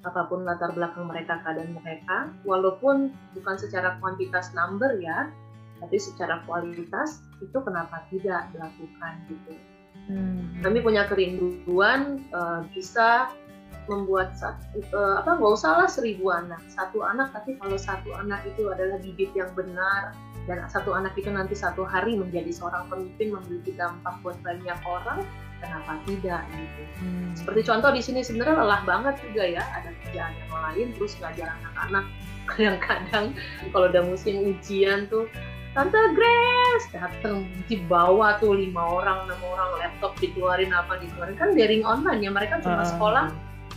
apa pun latar belakang mereka, keadaan mereka, walaupun bukan secara kuantitas number ya, tapi secara kualitas itu kenapa tidak dilakukan gitu. Hmm. Kami punya kerinduan uh, bisa membuat satu uh, apa nggak usah lah seribu anak satu anak tapi kalau satu anak itu adalah bibit yang benar dan satu anak itu nanti satu hari menjadi seorang pemimpin memiliki dampak buat banyak orang kenapa tidak gitu. Hmm. Seperti contoh di sini sebenarnya lelah banget juga ya, ada kerjaan yang lain terus ngajar anak-anak yang kadang kalau udah musim ujian tuh Tante Grace datang dibawa tuh lima orang enam orang laptop dikeluarin apa dikeluarin kan daring online ya mereka cuma uh. sekolah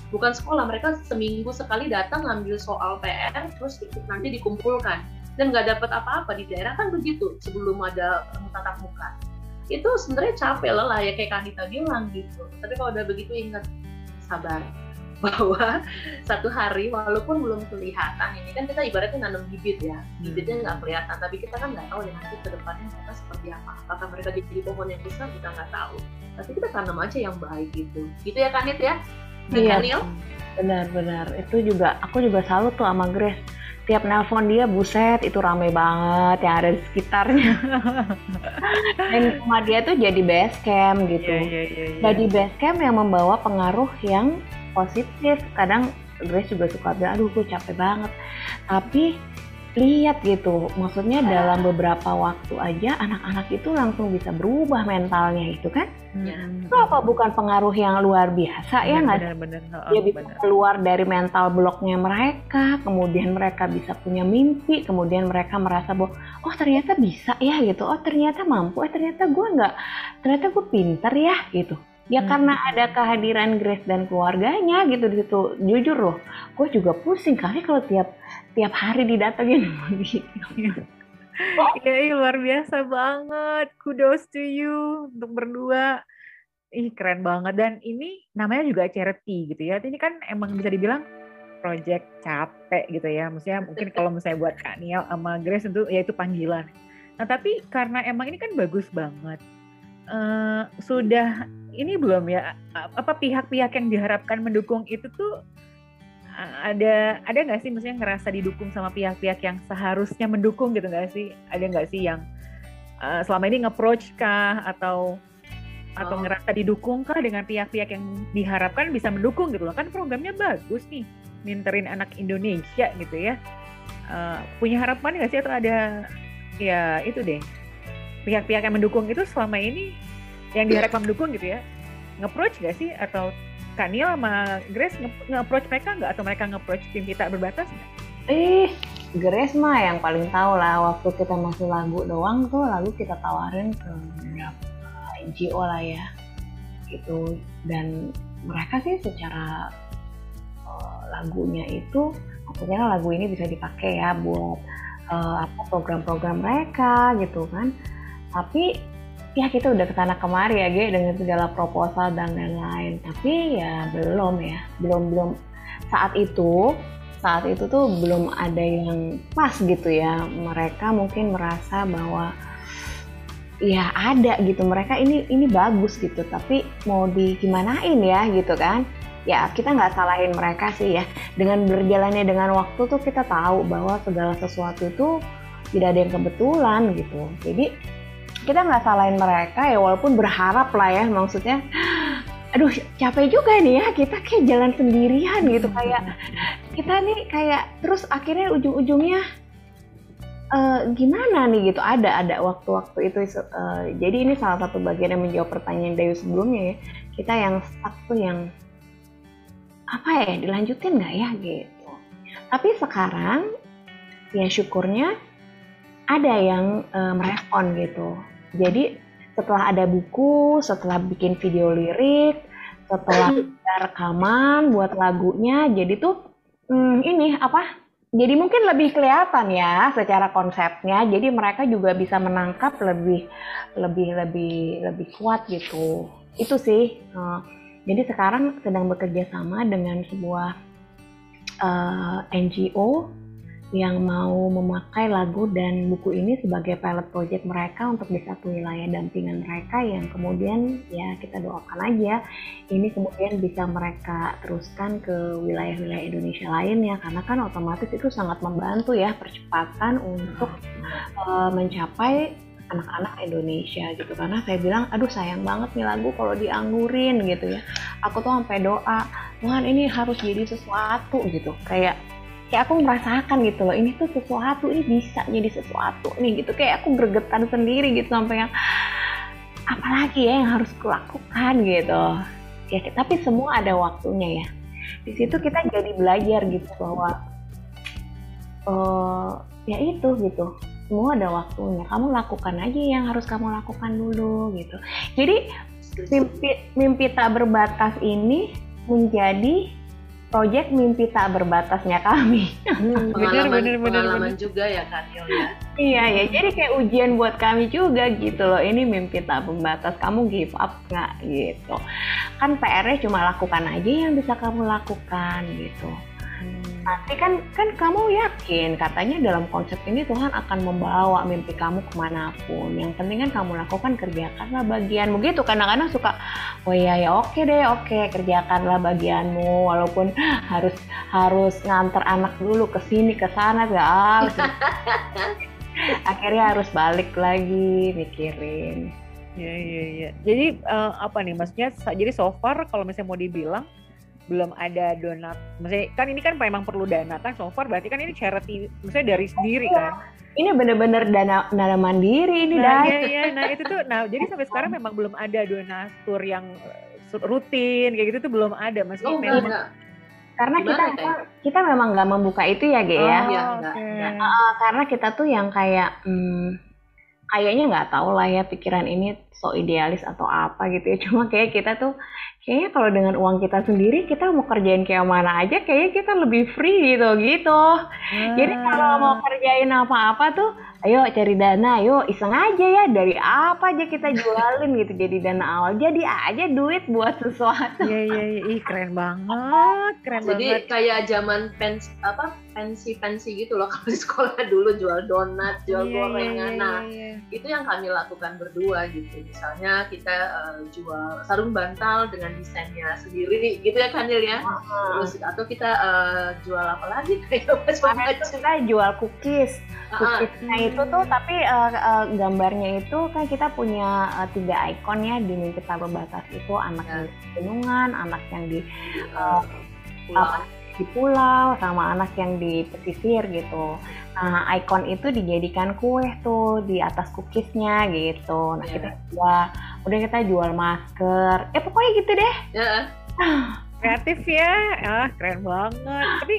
bukan sekolah mereka seminggu sekali datang ngambil soal PR terus nanti dikumpulkan. Dan nggak dapat apa-apa di daerah kan begitu sebelum ada tatap muka. Itu sebenarnya capek lelah ya kayak Kanita bilang gitu. Tapi kalau udah begitu ingat sabar. Bahwa satu hari walaupun belum kelihatan ini kan kita ibaratnya nanam bibit ya. Hmm. bibitnya nggak kelihatan tapi kita kan nggak tahu ya nanti ke depannya mereka seperti apa. Apakah mereka jadi pohon yang besar kita nggak tahu. Tapi kita tanam aja yang baik gitu. Gitu ya Kanit ya iya. Benar-benar itu juga aku juga salut tuh sama Grace. Tiap nelpon dia buset itu rame banget yang ada di sekitarnya. Dan rumah dia tuh jadi base camp gitu. Yeah, yeah, yeah, yeah. jadi base camp yang membawa pengaruh yang positif. Kadang Grace juga suka bilang aduh gue capek banget. Tapi lihat gitu. Maksudnya dalam beberapa waktu aja anak-anak itu langsung bisa berubah mentalnya itu kan? Ya. itu apa bukan pengaruh yang luar biasa ya nggak oh, dia bisa bener. keluar dari mental bloknya mereka kemudian mereka bisa punya mimpi kemudian mereka merasa bahwa oh ternyata bisa ya gitu. Oh ternyata mampu eh ternyata gue nggak ternyata gue pinter ya gitu. Ya hmm. karena ada kehadiran Grace dan keluarganya gitu di situ. Jujur loh gue juga pusing kali kalau tiap tiap hari didatengin. Ya, ya luar biasa banget. Kudos to you untuk berdua. Ih keren banget. Dan ini namanya juga charity gitu ya. Ini kan emang bisa dibilang project capek gitu ya. Maksudnya mungkin kalau misalnya buat Kak Niel sama Grace tentu ya itu panggilan. Nah tapi karena emang ini kan bagus banget uh, sudah ini belum ya? Apa pihak-pihak yang diharapkan mendukung itu tuh ada ada nggak sih maksudnya ngerasa didukung sama pihak-pihak yang seharusnya mendukung gitu nggak sih? Ada nggak sih yang uh, selama ini nge-approach kah? Atau atau oh. ngerasa didukung kah dengan pihak-pihak yang diharapkan bisa mendukung gitu loh? Kan programnya bagus nih minterin anak Indonesia gitu ya. Uh, punya harapan nggak sih? Atau ada ya itu deh. Pihak-pihak yang mendukung itu selama ini yang diharapkan mendukung gitu ya nge-approach gak sih? Atau Kanil sama Grace nge-approach mereka nggak? Atau mereka nge-approach tim kita berbatas nggak? Eh, Grace mah yang paling tahu lah. Waktu kita masih lagu doang tuh lalu kita tawarin ke beberapa NGO lah ya. Gitu. Dan mereka sih secara uh, lagunya itu maksudnya kan lagu ini bisa dipakai ya buat uh, apa program-program mereka gitu kan. Tapi ya kita udah ke sana kemari ya Ge dengan segala proposal dan lain-lain. Tapi ya belum ya belum belum. Saat itu saat itu tuh belum ada yang pas gitu ya. Mereka mungkin merasa bahwa ya ada gitu. Mereka ini ini bagus gitu tapi mau di gimanain ya gitu kan. Ya kita nggak salahin mereka sih ya. Dengan berjalannya dengan waktu tuh kita tahu bahwa segala sesuatu itu tidak ada yang kebetulan gitu. Jadi kita nggak salahin mereka ya walaupun berharap lah ya maksudnya aduh capek juga nih ya kita kayak jalan sendirian gitu. Kayak kita nih kayak terus akhirnya ujung-ujungnya uh, gimana nih? gitu. Ada ada waktu-waktu itu uh, jadi ini salah satu bagian yang menjawab pertanyaan Dayu sebelumnya ya. Kita yang stuck tuh yang apa ya dilanjutin nggak ya? gitu. Tapi sekarang ya syukurnya ada yang uh, merespon gitu jadi setelah ada buku setelah bikin video lirik setelah rekaman buat lagunya jadi tuh hmm, ini apa jadi mungkin lebih kelihatan ya secara konsepnya. Jadi mereka juga bisa menangkap lebih lebih lebih lebih kuat gitu. Itu sih uh, jadi sekarang sedang bekerja sama dengan sebuah uh, eh, NGO yang mau memakai lagu dan buku ini sebagai pilot project mereka untuk di satu wilayah dampingan mereka yang kemudian ya kita doakan aja ini kemudian bisa mereka teruskan ke wilayah-wilayah Indonesia lain ya. Karena kan otomatis itu sangat membantu ya percepatan untuk uh, mencapai anak-anak Indonesia gitu. Karena saya bilang aduh sayang banget nih lagu kalau dianggurin gitu ya. Aku tuh sampai doa Tuhan ini harus jadi sesuatu gitu. Kayak kayak aku merasakan gitu loh ini tuh sesuatu ini bisa jadi sesuatu nih gitu. Kayak aku bergetar sendiri gitu sampai yang apalagi ya yang harus kulakukan gitu. Ya tapi semua ada waktunya ya. Di situ kita jadi belajar gitu bahwa uh, ya itu gitu. Semua ada waktunya. Kamu lakukan aja yang harus kamu lakukan dulu gitu. Jadi mimpi mimpi tak berbatas ini menjadi proyek mimpi tak berbatasnya kami. Hmm, pengalaman, bener, bener, pengalaman bener. juga ya Kak ya. iya ya, jadi kayak ujian buat kami juga gitu loh. Ini mimpi tak berbatas, kamu give up nggak gitu. Kan PR-nya cuma lakukan aja yang bisa kamu lakukan gitu. Nanti kan kan kamu yakin katanya dalam konsep ini Tuhan akan membawa mimpi kamu ke mana pun. Yang penting kan kamu lakukan kerjakanlah bagian. Begitu kadang-kadang suka, oh iya ya oke deh oke kerjakanlah bagianmu walaupun harus harus nganter anak dulu ke sini ke sana gak akhirnya harus balik lagi mikirin. Iya iya iya. Jadi uh, apa nih maksudnya? Jadi so far kalau misalnya mau dibilang belum ada donat. Maksudnya kan ini kan memang perlu dana kan so far berarti kan ini charity maksudnya dari sendiri iya. kan. Ini bener-bener dana dana mandiri ini nah, Iya iya nah itu tuh nah jadi sampai sekarang memang belum ada donatur yang eh, rutin kayak gitu tuh belum ada maksudnya oh, memang enggak. karena Gimana, kita kayak? kita memang nggak membuka itu ya Ge ya. oh, ya. Iya, enggak, enggak. Uh, karena kita tuh yang kayak hmm, kayaknya nggak tahu lah ya pikiran ini so idealis atau apa gitu ya. Cuma kayak kita tuh kayaknya kalau dengan uang kita sendiri kita mau kerjain kayak mana aja kayaknya kita lebih free gitu gitu. Hmm. jadi kalau mau kerjain apa-apa tuh ayo cari dana ayo iseng aja ya. Dari apa aja kita jualin gitu jadi dana awal jadi aja duit buat sesuatu. Iya iya iya. Ih, keren banget keren jadi banget. kayak zaman pens apa pensi pensi gitu loh. Kalau di sekolah dulu jual donat jual yeah, gorengan. yeah, nah yeah, yeah. itu yang kami lakukan berdua gitu misalnya kita uh, jual sarung bantal dengan desainnya sendiri gitu ya Kanil ya? Terus atau kita uh, jual apa lagi? Kayak macam kita jual cookies. Cookiesnya uh-huh. itu tuh tapi uh, uh, gambarnya itu kan kita punya uh, tiga ikon ya di mimpi tak berbatas itu. Anak yeah. yang di gunungan anak yang di uh, pulau. Di pulau sama anak yang di pesisir gitu. Nah ikon itu dijadikan kue tuh di atas cookiesnya gitu. Nah yeah. kita jual udah kita jual masker. Eh pokoknya gitu deh. Yeah. kreatif ya. Ah keren banget. Tapi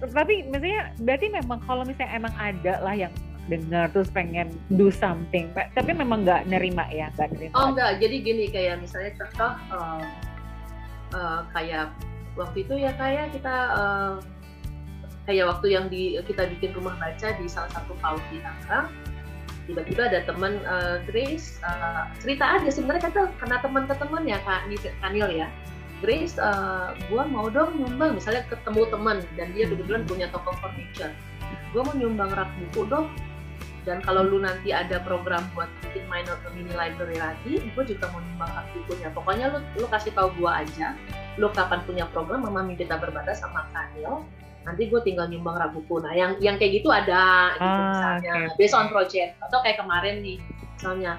tapi misalnya berarti memang kalau misalnya emang ada lah yang dengar terus pengen do something tapi memang nggak nerima ya nggak nerima. Oh enggak jadi gini kayak misalnya contoh uh, uh, kayak waktu itu ya kayak kita uh, kayak waktu yang di kita bikin rumah baca di salah satu paut di Tangerang tiba-tiba ada teman uh, Grace uh, cerita aja sebenarnya kata karena teman ke teman ya kak Kanil ya. Grace uh, gue mau dong nyumbang misalnya ketemu teman dan dia kebetulan punya toko furniture. Gue mau nyumbang rak buku dong dan kalau lu nanti ada program buat bikin minor ke mini library lagi gue juga mau nyumbang rak bukunya pokoknya lu lu kasih tahu gue aja lu kapan punya program mama minta berbatas sama Kanil nanti gue tinggal nyumbang rabuku nah yang yang kayak gitu ada gitu ah, misalnya. okay. based on project. Atau kayak kemarin nih misalnya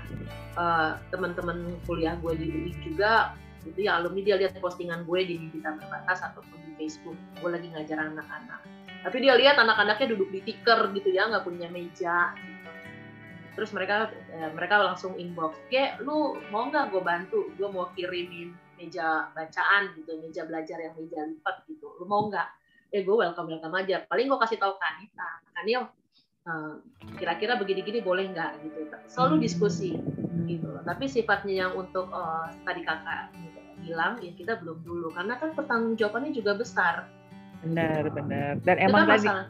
uh, teman-teman kuliah gue di UI juga gitu ya alumni dia lihat postingan gue di Bintang Terbatas ataupun di Facebook. Gue lagi ngajar anak-anak. Tapi dia lihat anak-anaknya duduk di tikar gitu ya nggak punya meja. gitu. Terus mereka eh, mereka langsung inbox kayak lu mau nggak gue bantu? Gue mau kirimin meja bacaan gitu meja belajar yang meja lipat gitu. Lu mau nggak? Eh gue welcome welcome aja. Paling gue kasih tahu Kanita. Kanil uh, kira-kira begini-gini boleh nggak gitu. Selalu diskusi gitu tapi sifatnya yang untuk uh, tadi kakak gitu, bilang ya kita belum dulu. Karena kan pertanggungjawabannya juga besar. Benar benar. Dan Itu emang kan tadi masalah.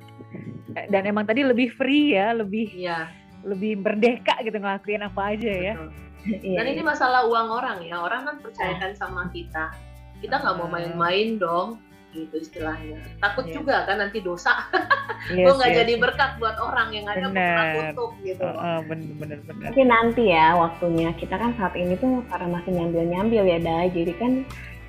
dan emang tadi lebih free ya lebih ya. Lebih merdeka gitu ngelakuin apa aja ya dan ini masalah uang orang ya orang kan percayakan sama kita kita nggak mau main-main dong gitu istilahnya. Takut yeah. juga kan nanti dosa. yes, gue nggak yes. jadi berkat buat orang yang ada bener. tutup gitu. Uh, uh, bener, bener, bener. Tapi nanti ya waktunya kita kan saat ini tuh karena masih nyambil nyambil ya dah. Jadi kan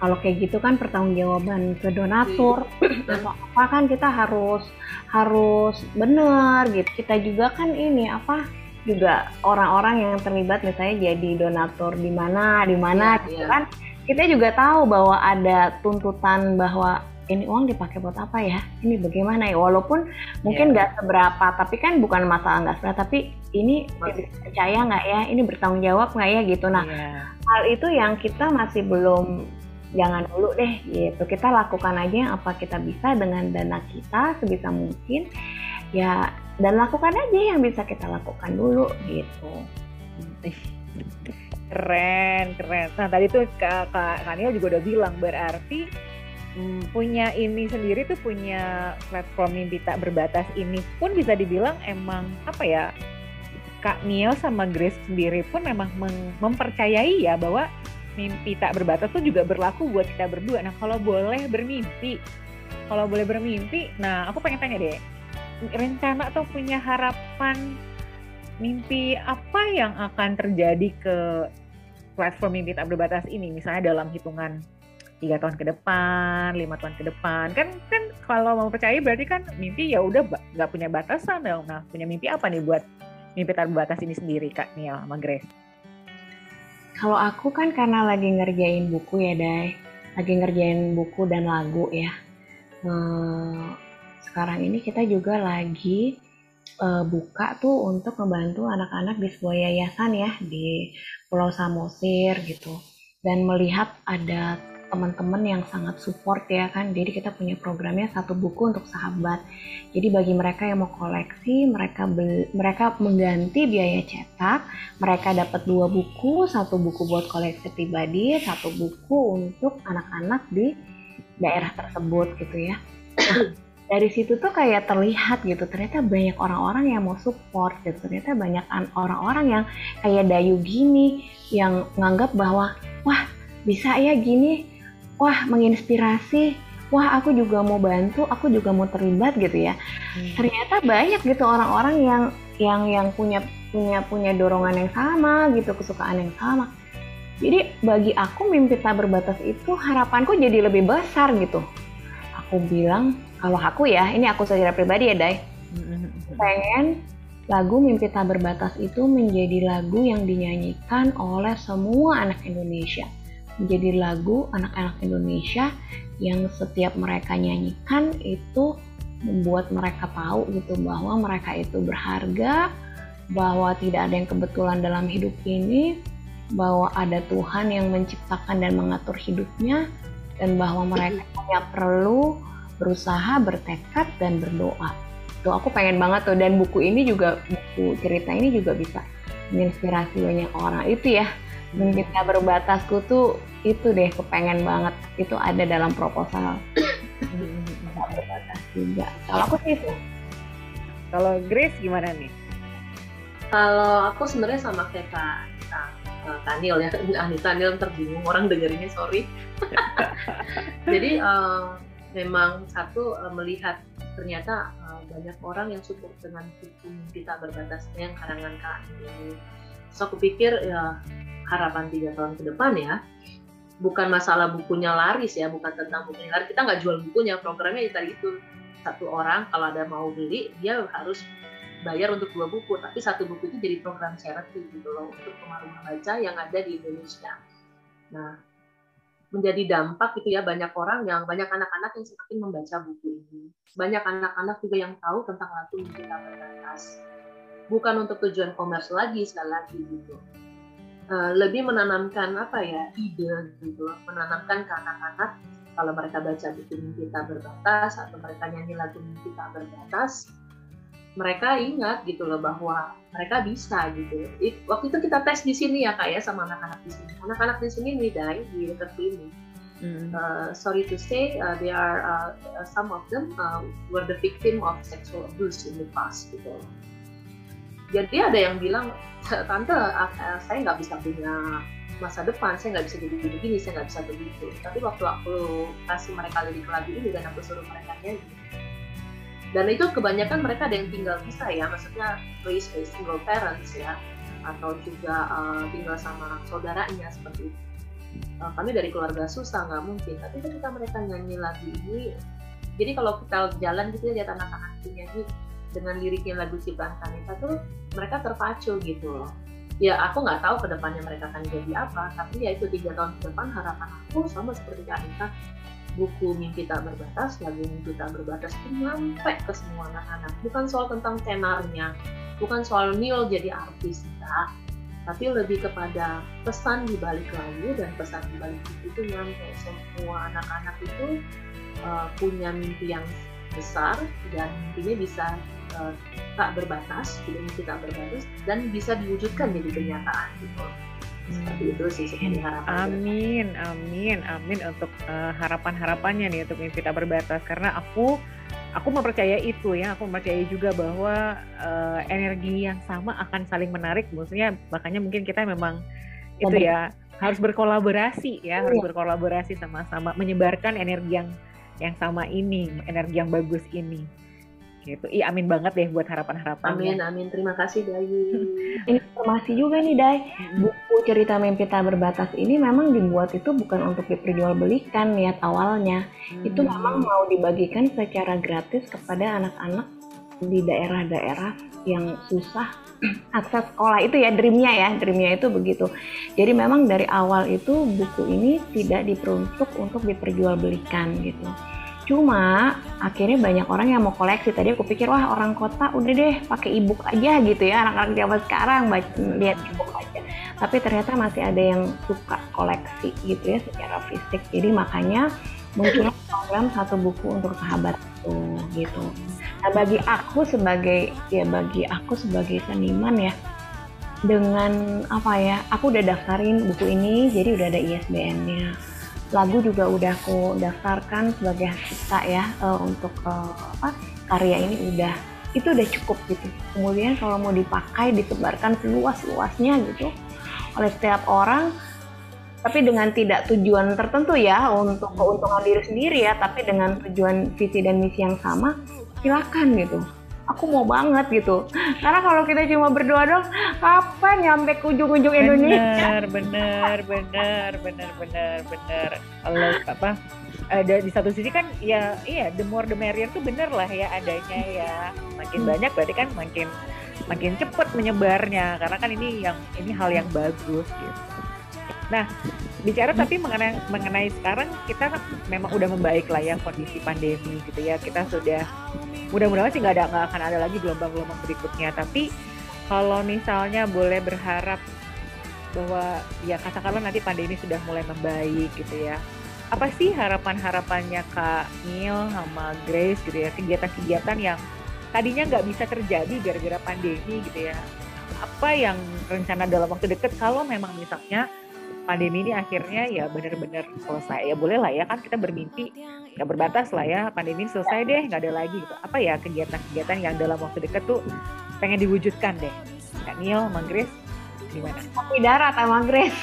kalau kayak gitu kan pertanggungjawaban ke donatur atau apa kan kita harus harus bener gitu. Kita juga kan ini apa juga orang-orang yang terlibat misalnya jadi donatur di mana di mana yeah, gitu yeah. kan kita juga tahu bahwa ada tuntutan bahwa ini uang dipakai buat apa ya? Ini bagaimana ya? Walaupun mungkin iya. nggak yeah. seberapa, tapi kan bukan masalah nggak seberapa, tapi ini percaya nggak ya? Ini bertanggung jawab nggak ya gitu. Nah, yeah. hal itu yang kita masih belum jangan dulu deh gitu. Kita lakukan aja yang apa kita bisa dengan dana kita sebisa mungkin. Ya, dan lakukan aja yang bisa kita lakukan dulu gitu. Keren, keren. Nah tadi tuh Kak, Kak Kania juga udah bilang berarti hmm, punya ini sendiri tuh punya platform mimpi tak berbatas ini pun bisa dibilang emang apa ya Kak Nio sama Grace sendiri pun memang mempercayai ya bahwa mimpi tak berbatas tuh juga berlaku buat kita berdua. Nah kalau boleh bermimpi, kalau boleh bermimpi, nah aku pengen tanya deh, rencana atau punya harapan mimpi apa yang akan terjadi ke platform mimpi tak berbatas ini? Misalnya dalam hitungan tiga tahun ke depan, lima tahun ke depan, kan kan kalau mau percaya berarti kan mimpi ya udah nggak punya batasan dong. Nah punya mimpi apa nih buat mimpi terbatas ini sendiri kak Nia sama Grace? Kalau aku kan karena lagi ngerjain buku ya Day, lagi ngerjain buku dan lagu ya. Hmm, sekarang ini kita juga lagi uh, buka tuh untuk membantu anak-anak di sebuah yayasan ya di Pulau Samosir gitu dan melihat ada teman-teman yang sangat support ya kan. Jadi kita punya programnya satu buku untuk sahabat. Jadi bagi mereka yang mau koleksi, mereka beli, mereka mengganti biaya cetak, mereka dapat dua buku, satu buku buat koleksi pribadi, satu buku untuk anak-anak di daerah tersebut gitu ya. dari situ tuh kayak terlihat gitu ternyata banyak orang-orang yang mau support gitu ternyata banyak orang-orang yang kayak Dayu gini yang nganggap bahwa wah bisa ya gini wah menginspirasi. Wah aku juga mau bantu aku juga mau terlibat gitu ya. Hmm. ternyata banyak gitu orang-orang yang yang yang punya punya punya dorongan yang sama gitu kesukaan yang sama. Jadi bagi aku mimpi tak berbatas itu harapanku jadi lebih besar gitu. Aku bilang kalau aku ya ini aku secara pribadi ya Dai. Hmm. pengen lagu mimpi tak berbatas itu menjadi lagu yang dinyanyikan oleh semua anak Indonesia menjadi lagu anak-anak Indonesia yang setiap mereka nyanyikan itu membuat mereka tahu gitu bahwa mereka itu berharga, bahwa tidak ada yang kebetulan dalam hidup ini, bahwa ada Tuhan yang menciptakan dan mengatur hidupnya, dan bahwa mereka hanya perlu berusaha, bertekad, dan berdoa. Tuh aku pengen banget tuh dan buku ini juga buku cerita ini juga bisa menginspirasi banyak orang itu ya tak berbatasku tuh itu deh kepengen banget itu ada dalam proposal. Tak berbatas juga. Kalau aku sih itu. Kalau Grace gimana nih? Kalau aku sebenarnya sama kayak kak Tanil ya. Anita Tanil terbingung orang dengerinnya sorry. Jadi uh, memang satu uh, melihat ternyata uh, banyak orang yang support dengan buku kita berbatas yang karangan kak ini so aku pikir ya harapan tiga tahun ke depan ya bukan masalah bukunya laris ya bukan tentang bukunya laris kita nggak jual bukunya programnya tadi itu satu orang kalau ada mau beli dia harus bayar untuk dua buku tapi satu buku itu jadi program charity gitu loh untuk rumah-rumah baca yang ada di Indonesia nah menjadi dampak gitu ya banyak orang yang banyak anak-anak yang semakin membaca buku ini. Banyak anak-anak juga yang tahu tentang lagu Tak Berbatas. Bukan untuk tujuan komersial lagi sekali lagi gitu. Uh, lebih menanamkan apa ya ide gitu, menanamkan ke anak-anak kalau mereka baca buku Mimpi Tak Berbatas atau mereka nyanyi lagu Mimpi Tak Berbatas, mereka ingat gitu loh bahwa mereka bisa gitu. It, waktu itu kita tes di sini ya kak ya sama anak-anak di sini. Anak-anak di sini nih Dai di dekat sini. Mm. Uh, sorry to say, uh, they are uh, some of them uh, were the victim of sexual abuse in the past gitu. Jadi ada yang bilang, tante, saya nggak bisa punya masa depan, saya nggak bisa jadi begini, saya nggak bisa begitu. Tapi waktu aku kasih mereka lirik lagu ini dan aku suruh mereka nyanyi, dan itu kebanyakan mereka ada yang tinggal bisa ya maksudnya raised by single parents ya atau juga uh, tinggal sama saudaranya seperti itu. Uh, kami dari keluarga susah nggak mungkin. Tapi ketika mereka nyanyi lagu ini jadi kalau kita jalan gitu ya lihat anak-anak nyanyi dengan liriknya lagu ciptaan Kanita tuh mereka terpacu gitu loh. Ya aku nggak tahu ke depannya mereka akan jadi apa tapi ya itu tiga tahun ke depan harapan aku sama seperti Kanita buku Mimpi Tak Berbatas, lagu Mimpi Tak Berbatas itu nyampe ke semua anak-anak. Bukan soal tentang tenarnya, bukan soal Neil jadi artis, ya, tapi lebih kepada pesan di balik lagu dan pesan di balik itu, itu nyampe. Semua anak-anak itu uh, punya mimpi yang besar dan mimpinya bisa uh, tak berbatas, mimpi tak berbatas dan bisa diwujudkan jadi kenyataan gitu. Seperti itu sih harapan amin amin amin untuk uh, eh, harapan harapannya nih untuk mimpi tak berbatas. Karena aku aku mempercaya itu ya aku mempercayai juga bahwa uh, energi yang sama akan saling menarik. Maksudnya makanya mungkin kita memang itu ya harus berkolaborasi ya harus iya. berkolaborasi sama-sama menyebarkan energi yang yang sama ini energi yang bagus ini gitu. Iya amin banget deh buat harapan-harapan. Amin amin terima kasih Dayu. Informasi juga nih Day, buku cerita mimpi tak berbatas ini memang dibuat itu bukan untuk diperjualbelikan niat awalnya. Hmm. Itu memang mau dibagikan secara gratis kepada anak-anak di daerah-daerah yang susah akses sekolah itu ya dreamnya ya dreamnya itu begitu jadi memang dari awal itu buku ini tidak diperuntuk untuk diperjualbelikan gitu Cuma akhirnya banyak orang yang mau koleksi. Tadi aku pikir wah orang kota udah deh pakai ebook aja gitu ya anak-anak zaman sekarang baca lihat ebook aja. Tapi ternyata masih ada yang suka koleksi gitu ya secara fisik. Jadi makanya muncul program satu buku untuk sahabat itu gitu. Nah bagi aku sebagai ya bagi aku sebagai seniman ya dengan apa ya aku udah daftarin buku ini jadi udah ada ISBN-nya lagu juga udah aku daftarkan sebagai hak cipta ya uh, untuk uh, apa karya ini udah itu udah cukup gitu. Kemudian kalau mau dipakai disebarkan seluas-luasnya gitu oleh setiap orang tapi dengan tidak tujuan tertentu ya untuk keuntungan diri sendiri ya tapi dengan tujuan visi dan misi yang sama silakan gitu aku mau banget gitu. Karena kalau kita cuma berdoa dong kapan nyampe ke ujung-ujung Indonesia? Bener bener bener bener bener bener. Kalau apa ada di satu sisi kan ya iya the more the merrier tuh bener lah ya adanya ya. Makin hmm. banyak berarti kan makin makin cepet menyebarnya. Karena kan ini yang ini hal yang bagus gitu. Nah bicara tapi mengenai mengenai sekarang kita memang udah membaik lah ya kondisi pandemi gitu ya. Kita sudah mudah-mudahan sih nggak ada nggak akan ada lagi gelombang-gelombang berikutnya. Tapi kalau misalnya boleh berharap bahwa ya katakanlah nanti pandemi sudah mulai membaik gitu ya. Apa sih harapan-harapannya Kak Neil sama Grace gitu ya? Kegiatan-kegiatan yang tadinya nggak bisa terjadi gara-gara pandemi gitu ya. Apa yang rencana dalam waktu dekat kalau memang misalnya pandemi ini akhirnya ya benar-benar selesai. Ya boleh lah ya kan kita bermimpi nggak berbatas lah ya pandemi ini selesai deh nggak ada lagi gitu. Apa ya kegiatan-kegiatan yang dalam waktu dekat tuh pengen diwujudkan deh? Kak Neil, Mang Grace gimana? Kopi darat sama Grace.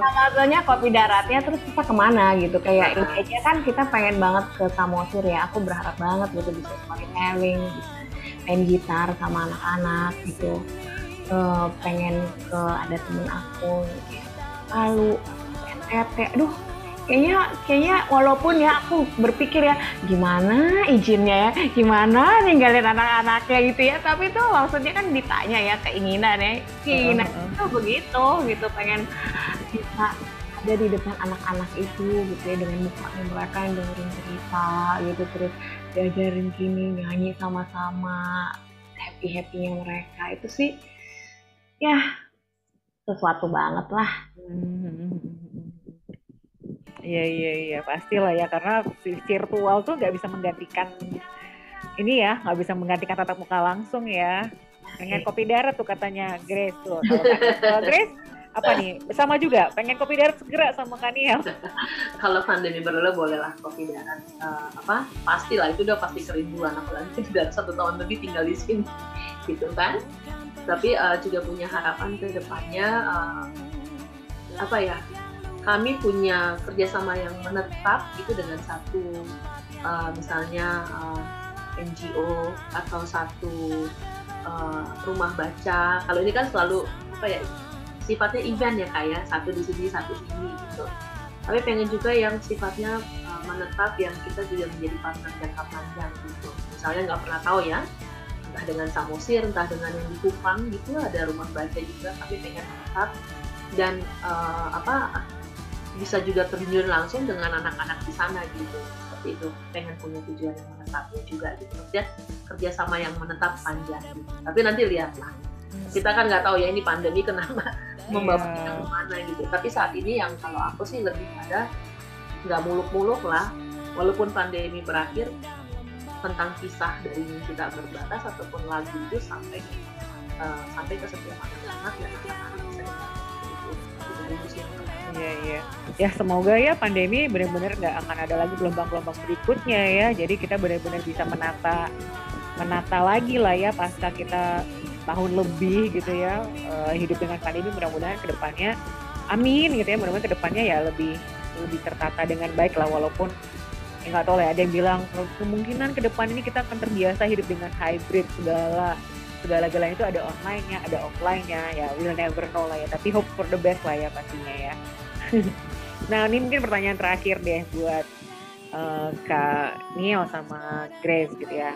Maksudnya kopi daratnya terus kita ke mana gitu? Kayak ini aja kan kita pengen banget ke Samosir ya. Aku berharap banget gitu bisa storytelling, bisa main gitar sama anak-anak gitu uh, pengen ke ada temen aku lalu NTT aduh kayaknya kayaknya walaupun ya aku berpikir ya gimana izinnya ya gimana ninggalin anak-anaknya gitu ya tapi tuh maksudnya kan ditanya ya keinginan ya keinginan uh, uh, uh. itu begitu gitu pengen bisa ada di depan anak-anak itu gitu ya dengan mukanya mereka yang dengerin cerita gitu terus diajarin gini nyanyi sama-sama happy happynya mereka itu sih ya sesuatu banget lah. Iya iya iya. Pastilah ya karena virtual tuh nggak bisa menggantikan ini ya nggak bisa menggantikan tatap muka langsung ya. Pengen iya. kopi darat tuh katanya Grace tuh. Kalau Grace apa nih? Sama juga pengen kopi darat segera sama Kaniel kalau pandemi berlalu bolehlah kopi darat. Uh, apa? Pasti lah itu udah pasti kerinduan apalagi sudah satu tahun lebih tinggal di sini. Gitu kan tapi uh, juga punya harapan ke depannya uh, apa ya kami punya kerjasama yang menetap itu dengan satu uh, misalnya uh, NGO atau satu uh, rumah baca. Kalau ini kan selalu apa ya sifatnya event ya kayak ya. satu di sini satu di sini gitu. Tapi pengen juga yang sifatnya uh, menetap yang kita juga menjadi partner jangka panjang gitu. Misalnya nggak pernah tahu ya entah dengan Samosir entah dengan yang di Kupang gitu ada rumah baca juga tapi pengen menetap dan uh, apa bisa juga terjun langsung dengan anak-anak di sana gitu. Seperti itu pengen punya tujuan yang menetapnya juga gitu. Maksudnya kerjasama yang menetap panjang gitu. tapi nanti lihatlah. Kita kan nggak tahu ya ini pandemi kenapa membawa yeah. ke mana gitu. Tapi saat ini yang kalau aku sih lebih pada nggak muluk-muluk lah. Walaupun pandemi berakhir tentang kisah dari kita berbatas ataupun lagu itu sampai uh, sampai ke setiap anak-anak dan anak-anak bisa Iya iya. Ya semoga ya pandemi benar-benar nggak akan ada lagi gelombang-gelombang berikutnya ya. Jadi kita benar-benar bisa menata menata lagi lah ya pasca kita tahun lebih gitu ya uh, hidup dengan pandemi mudah-mudahan ke depannya amin gitu ya mudah-mudahan ke depannya ya lebih lebih tertata dengan baik lah walaupun ya nggak tahu lah ya, ada yang bilang kemungkinan ke depan ini kita akan terbiasa hidup dengan hybrid segala segala galanya. Itu ada online-nya ada offline-nya ya we'll never know lah ya. Tapi hope for the best lah ya pastinya ya. Nah ini mungkin pertanyaan terakhir deh buat uh, Kak Nio sama Grace gitu ya.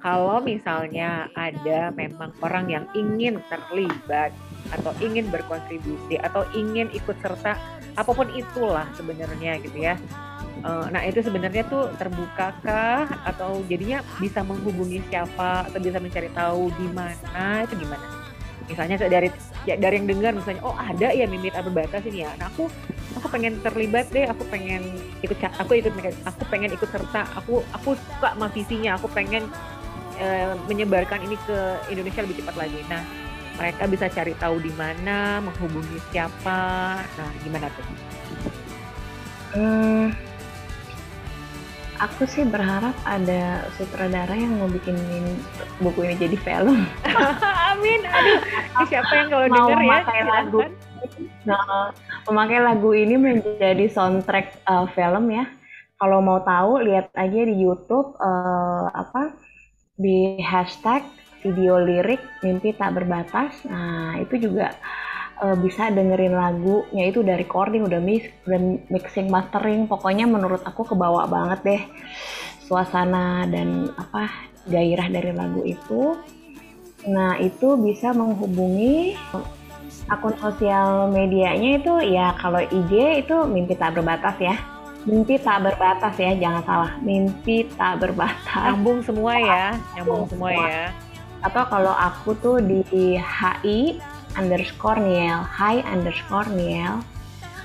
Kalau misalnya ada memang orang yang ingin terlibat atau ingin berkontribusi atau ingin ikut serta apa pun itulah sebenarnya gitu ya. Uh, nah itu sebenarnya tuh terbukakah atau jadinya bisa menghubungi siapa atau bisa mencari tahu di mana itu gimana? Misalnya dari ya dari yang dengar misalnya oh ada ya mimit batas ini ya. Nah aku aku pengen terlibat deh, aku pengen ikut aku ikut aku pengen ikut serta, aku aku suka sama visinya, aku pengen Eh, menyebarkan ini ke Indonesia lebih cepat lagi. Nah, mereka bisa cari tahu di mana, menghubungi siapa. Nah, gimana tuh? Hmm, aku sih berharap ada sutradara yang mau bikin buku ini jadi film. Amin. Aduh, ini siapa yang kalau denger ya? lagu. Nah, memakai lagu ini menjadi soundtrack uh, film ya. Kalau mau tahu lihat aja di YouTube uh, apa di hashtag video lirik mimpi tak berbatas. Nah itu juga uh, bisa dengerin lagunya itu dari recording udah mix udah mixing mastering pokoknya menurut aku kebawa banget deh suasana dan apa gairah dari lagu itu nah itu bisa menghubungi akun sosial medianya itu ya kalau IG itu mimpi tak berbatas ya Mimpi tak berbatas ya, jangan salah. Mimpi tak berbatas. Nyambung semua ya, nyambung semua, ya. Atau kalau aku tuh di HI underscore Niel, Hi underscore Niel,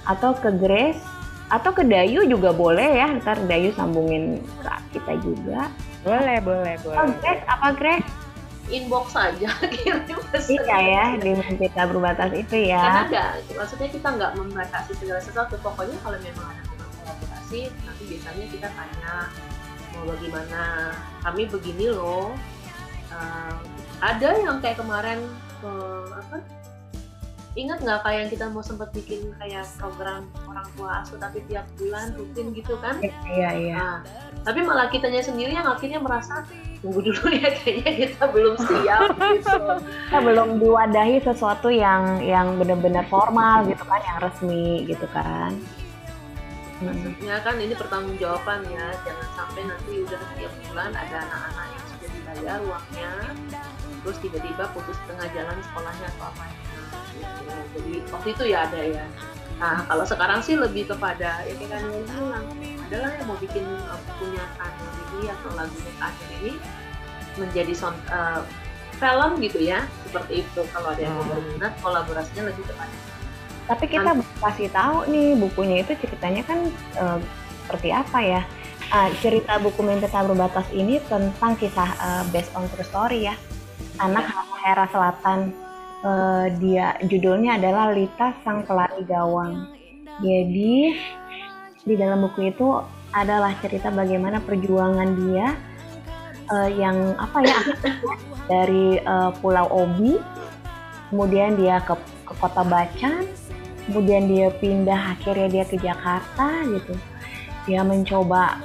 atau ke Grace, atau ke Dayu juga boleh ya. Ntar Dayu sambungin ke kita juga. Boleh, boleh, boleh. Oh, Grace, apa Grace? inbox saja kirim pesan. Iya ya, di tak berbatas itu ya. Karena ada, maksudnya kita nggak membatasi segala sesuatu. Pokoknya kalau memang ada sih nanti biasanya kita tanya mau bagaimana kami begini loh uh, ada yang kayak kemarin apa ingat nggak kayak yang kita mau sempat bikin kayak program orang tua asuh tapi tiap bulan rutin gitu kan? Iya iya nah, tapi malah kitanya sendiri yang akhirnya merasa tunggu dulu ya kayaknya kita belum siap gitu. Kita belum diwadahi sesuatu yang yang benar-benar formal gitu kan yang resmi gitu kan. Maksudnya kan ini pertanggungjawaban ya jangan sampai nanti udah setiap bulan ada anak-anak yang sudah dibayar uangnya terus tiba-tiba putus tengah jalan sekolahnya atau apa gitu. jadi waktu itu ya ada ya Nah kalau sekarang sih lebih kepada ya kayak kan bilang adalah yang mau bikin uh, punya kanal ini atau lagunya kanal ini menjadi sound, uh, film gitu ya seperti itu kalau ada yang mau Hmm. berminat kolaborasinya lebih kepada Tapi kita kasih tahu nih bukunya itu ceritanya kan eh, seperti apa ya? Ah, cerita buku Mimpi Tak Berbatas ini tentang kisah eh, based on true story ya. Anak Hera Selatan. Eh, dia judulnya adalah Lita Sang Pelari Gawang. Jadi di dalam buku itu adalah cerita bagaimana perjuangan dia eh, yang apa ya dari eh, Pulau Obi, kemudian dia ke, ke Kota Bacan, kemudian dia pindah akhirnya dia ke Jakarta gitu. Dia mencoba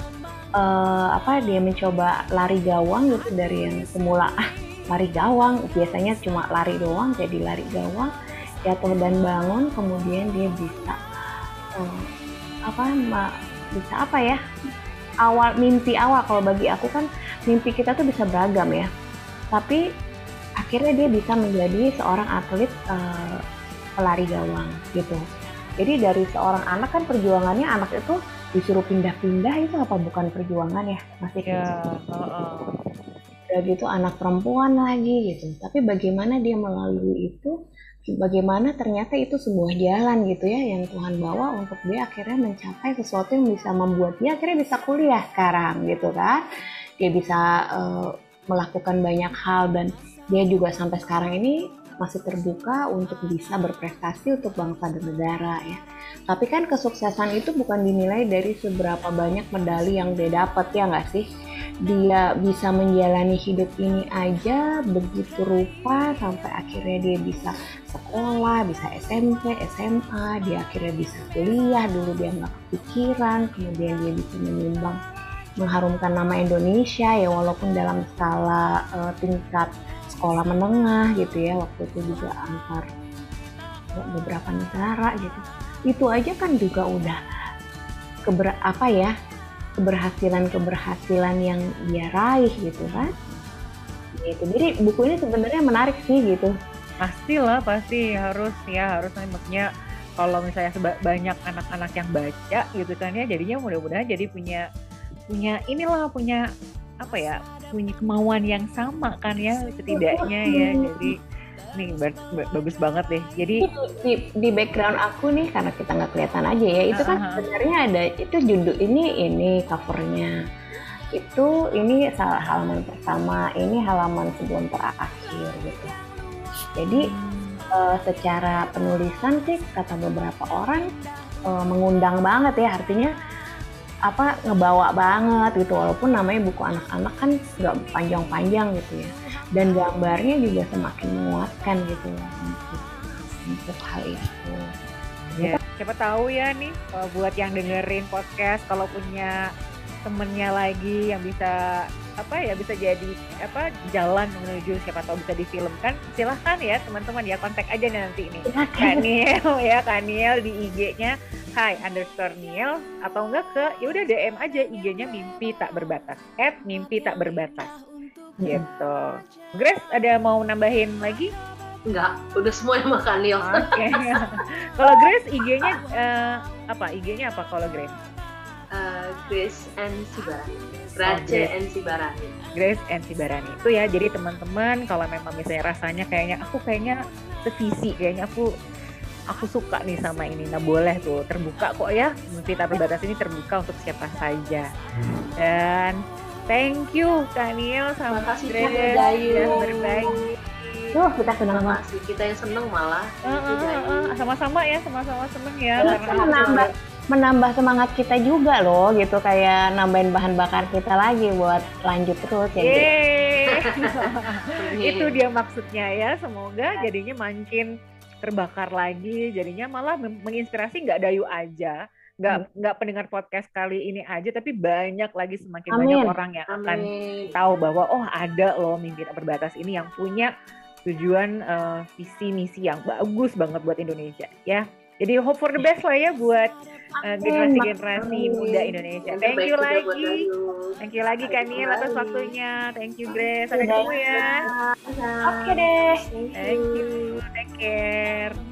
eh, apa dia mencoba lari gawang gitu dari yang semula lari gawang biasanya cuma lari doang jadi lari gawang jatuh dan bangun kemudian dia bisa eh, apa ma- bisa apa ya awal mimpi awal kalau bagi aku kan mimpi kita tuh bisa beragam ya tapi akhirnya dia bisa menjadi seorang atlet eh, pelari gawang gitu. Jadi dari seorang anak kan perjuangannya anak itu disuruh pindah-pindah itu apa bukan perjuangan ya masih Ya, kecil. heeh. Udah gitu anak perempuan lagi gitu. Tapi bagaimana dia melalui itu? Bagaimana ternyata itu sebuah jalan gitu ya yang Tuhan bawa untuk dia akhirnya mencapai sesuatu yang bisa membuat dia akhirnya bisa kuliah sekarang gitu kan. Dia bisa eh, melakukan banyak hal dan dia juga sampai sekarang ini masih terbuka untuk bisa berprestasi untuk bangsa dan negara ya. Tapi kan kesuksesan itu bukan dinilai dari seberapa banyak medali yang dia dapat ya nggak sih? Dia bisa menjalani hidup ini aja begitu rupa sampai akhirnya dia bisa sekolah, bisa SMP, SMA, dia akhirnya bisa kuliah. Dulu dia nggak kepikiran, kemudian dia bisa menyumbang mengharumkan nama Indonesia ya walaupun dalam skala eh, tingkat sekolah menengah gitu ya waktu itu juga antar beberapa negara gitu. Itu aja kan juga udah keber apa ya keberhasilan keberhasilan yang dia raih gitu kan. Gitu jadi buku ini sebenarnya menarik sih gitu. Pastilah pasti. Harus ya harus. Maksudnya kalau misalnya banyak anak-anak yang baca gitu kan ya jadinya mudah-mudahan jadi punya punya inilah punya apa ya punya kemauan yang sama kan ya setidaknya ya. Jadi nih ba- ba- bagus banget deh. Jadi di, di background aku nih karena kita nggak kelihatan aja ya itu kan Aha. sebenarnya ada itu judul ini ini covernya. Itu ini salah halaman pertama ini halaman sebelum terakhir gitu. Jadi eh, secara penulisan sih kata beberapa orang eh, mengundang banget ya artinya apa ngebawa banget gitu walaupun namanya buku anak-anak kan nggak panjang-panjang gitu ya dan gambarnya juga semakin menguatkan gitu untuk untuk hal itu. Ya, siapa tahu ya nih buat yang dengerin podcast kalau punya temennya lagi yang bisa apa ya bisa jadi apa jalan menuju siapa tahu bisa difilmkan silahkan ya teman-teman ya kontak aja nanti ini Kak Niel ya Kak Niel di IG-nya Hai underscore Niel atau enggak ke ya udah DM aja IG-nya mimpi tak berbatas at mimpi tak berbatas gitu. Grace ada mau nambahin lagi? Enggak udah semua yang makan Nil oke. Kalau Grace IG-nya eh, apa? IG-nya apa kalau Grace? Eh, Grace and Sibarani. Oh, Grace Grace. and Sibarani. Grace and Sibarani. Itu ya jadi teman-teman kalau memang misalnya rasanya kayaknya aku kayaknya sevisi kayaknya aku aku suka nih sama ini. Nah boleh tuh terbuka kok ya. Mimpi tak berbatas ini terbuka untuk siapa saja. Dan thank you Kaniel sama Makasih Grace. Sudah berbagi. Tuh kita senang banget. Makasih kita yang seneng malah. Eh, eh, eh, eh, sama-sama ya sama-sama seneng ya. Kan menambah menambah semangat kita juga loh gitu. Kayak nambahin bahan bakar kita lagi buat lanjut terus ya. gitu. Itu dia maksudnya ya. Semoga jadinya makin terbakar lagi. Jadinya malah menginspirasi nggak dayu aja nggak nggak pendengar podcast kali ini aja tapi banyak lagi semakin banyak Amin. orang yang akan Amin. tahu bahwa oh ada loh mimpi tak berbatas ini yang punya tujuan eh, visi misi yang bagus banget buat Indonesia ya. Jadi hope for the best lah ya buat eh, generasi-generasi muda Indonesia. Thank you lagi. thank you lagi Kanil atas waktunya. Thank you Grace. Sampai ketemu ya. Oke deh. Thank you. you.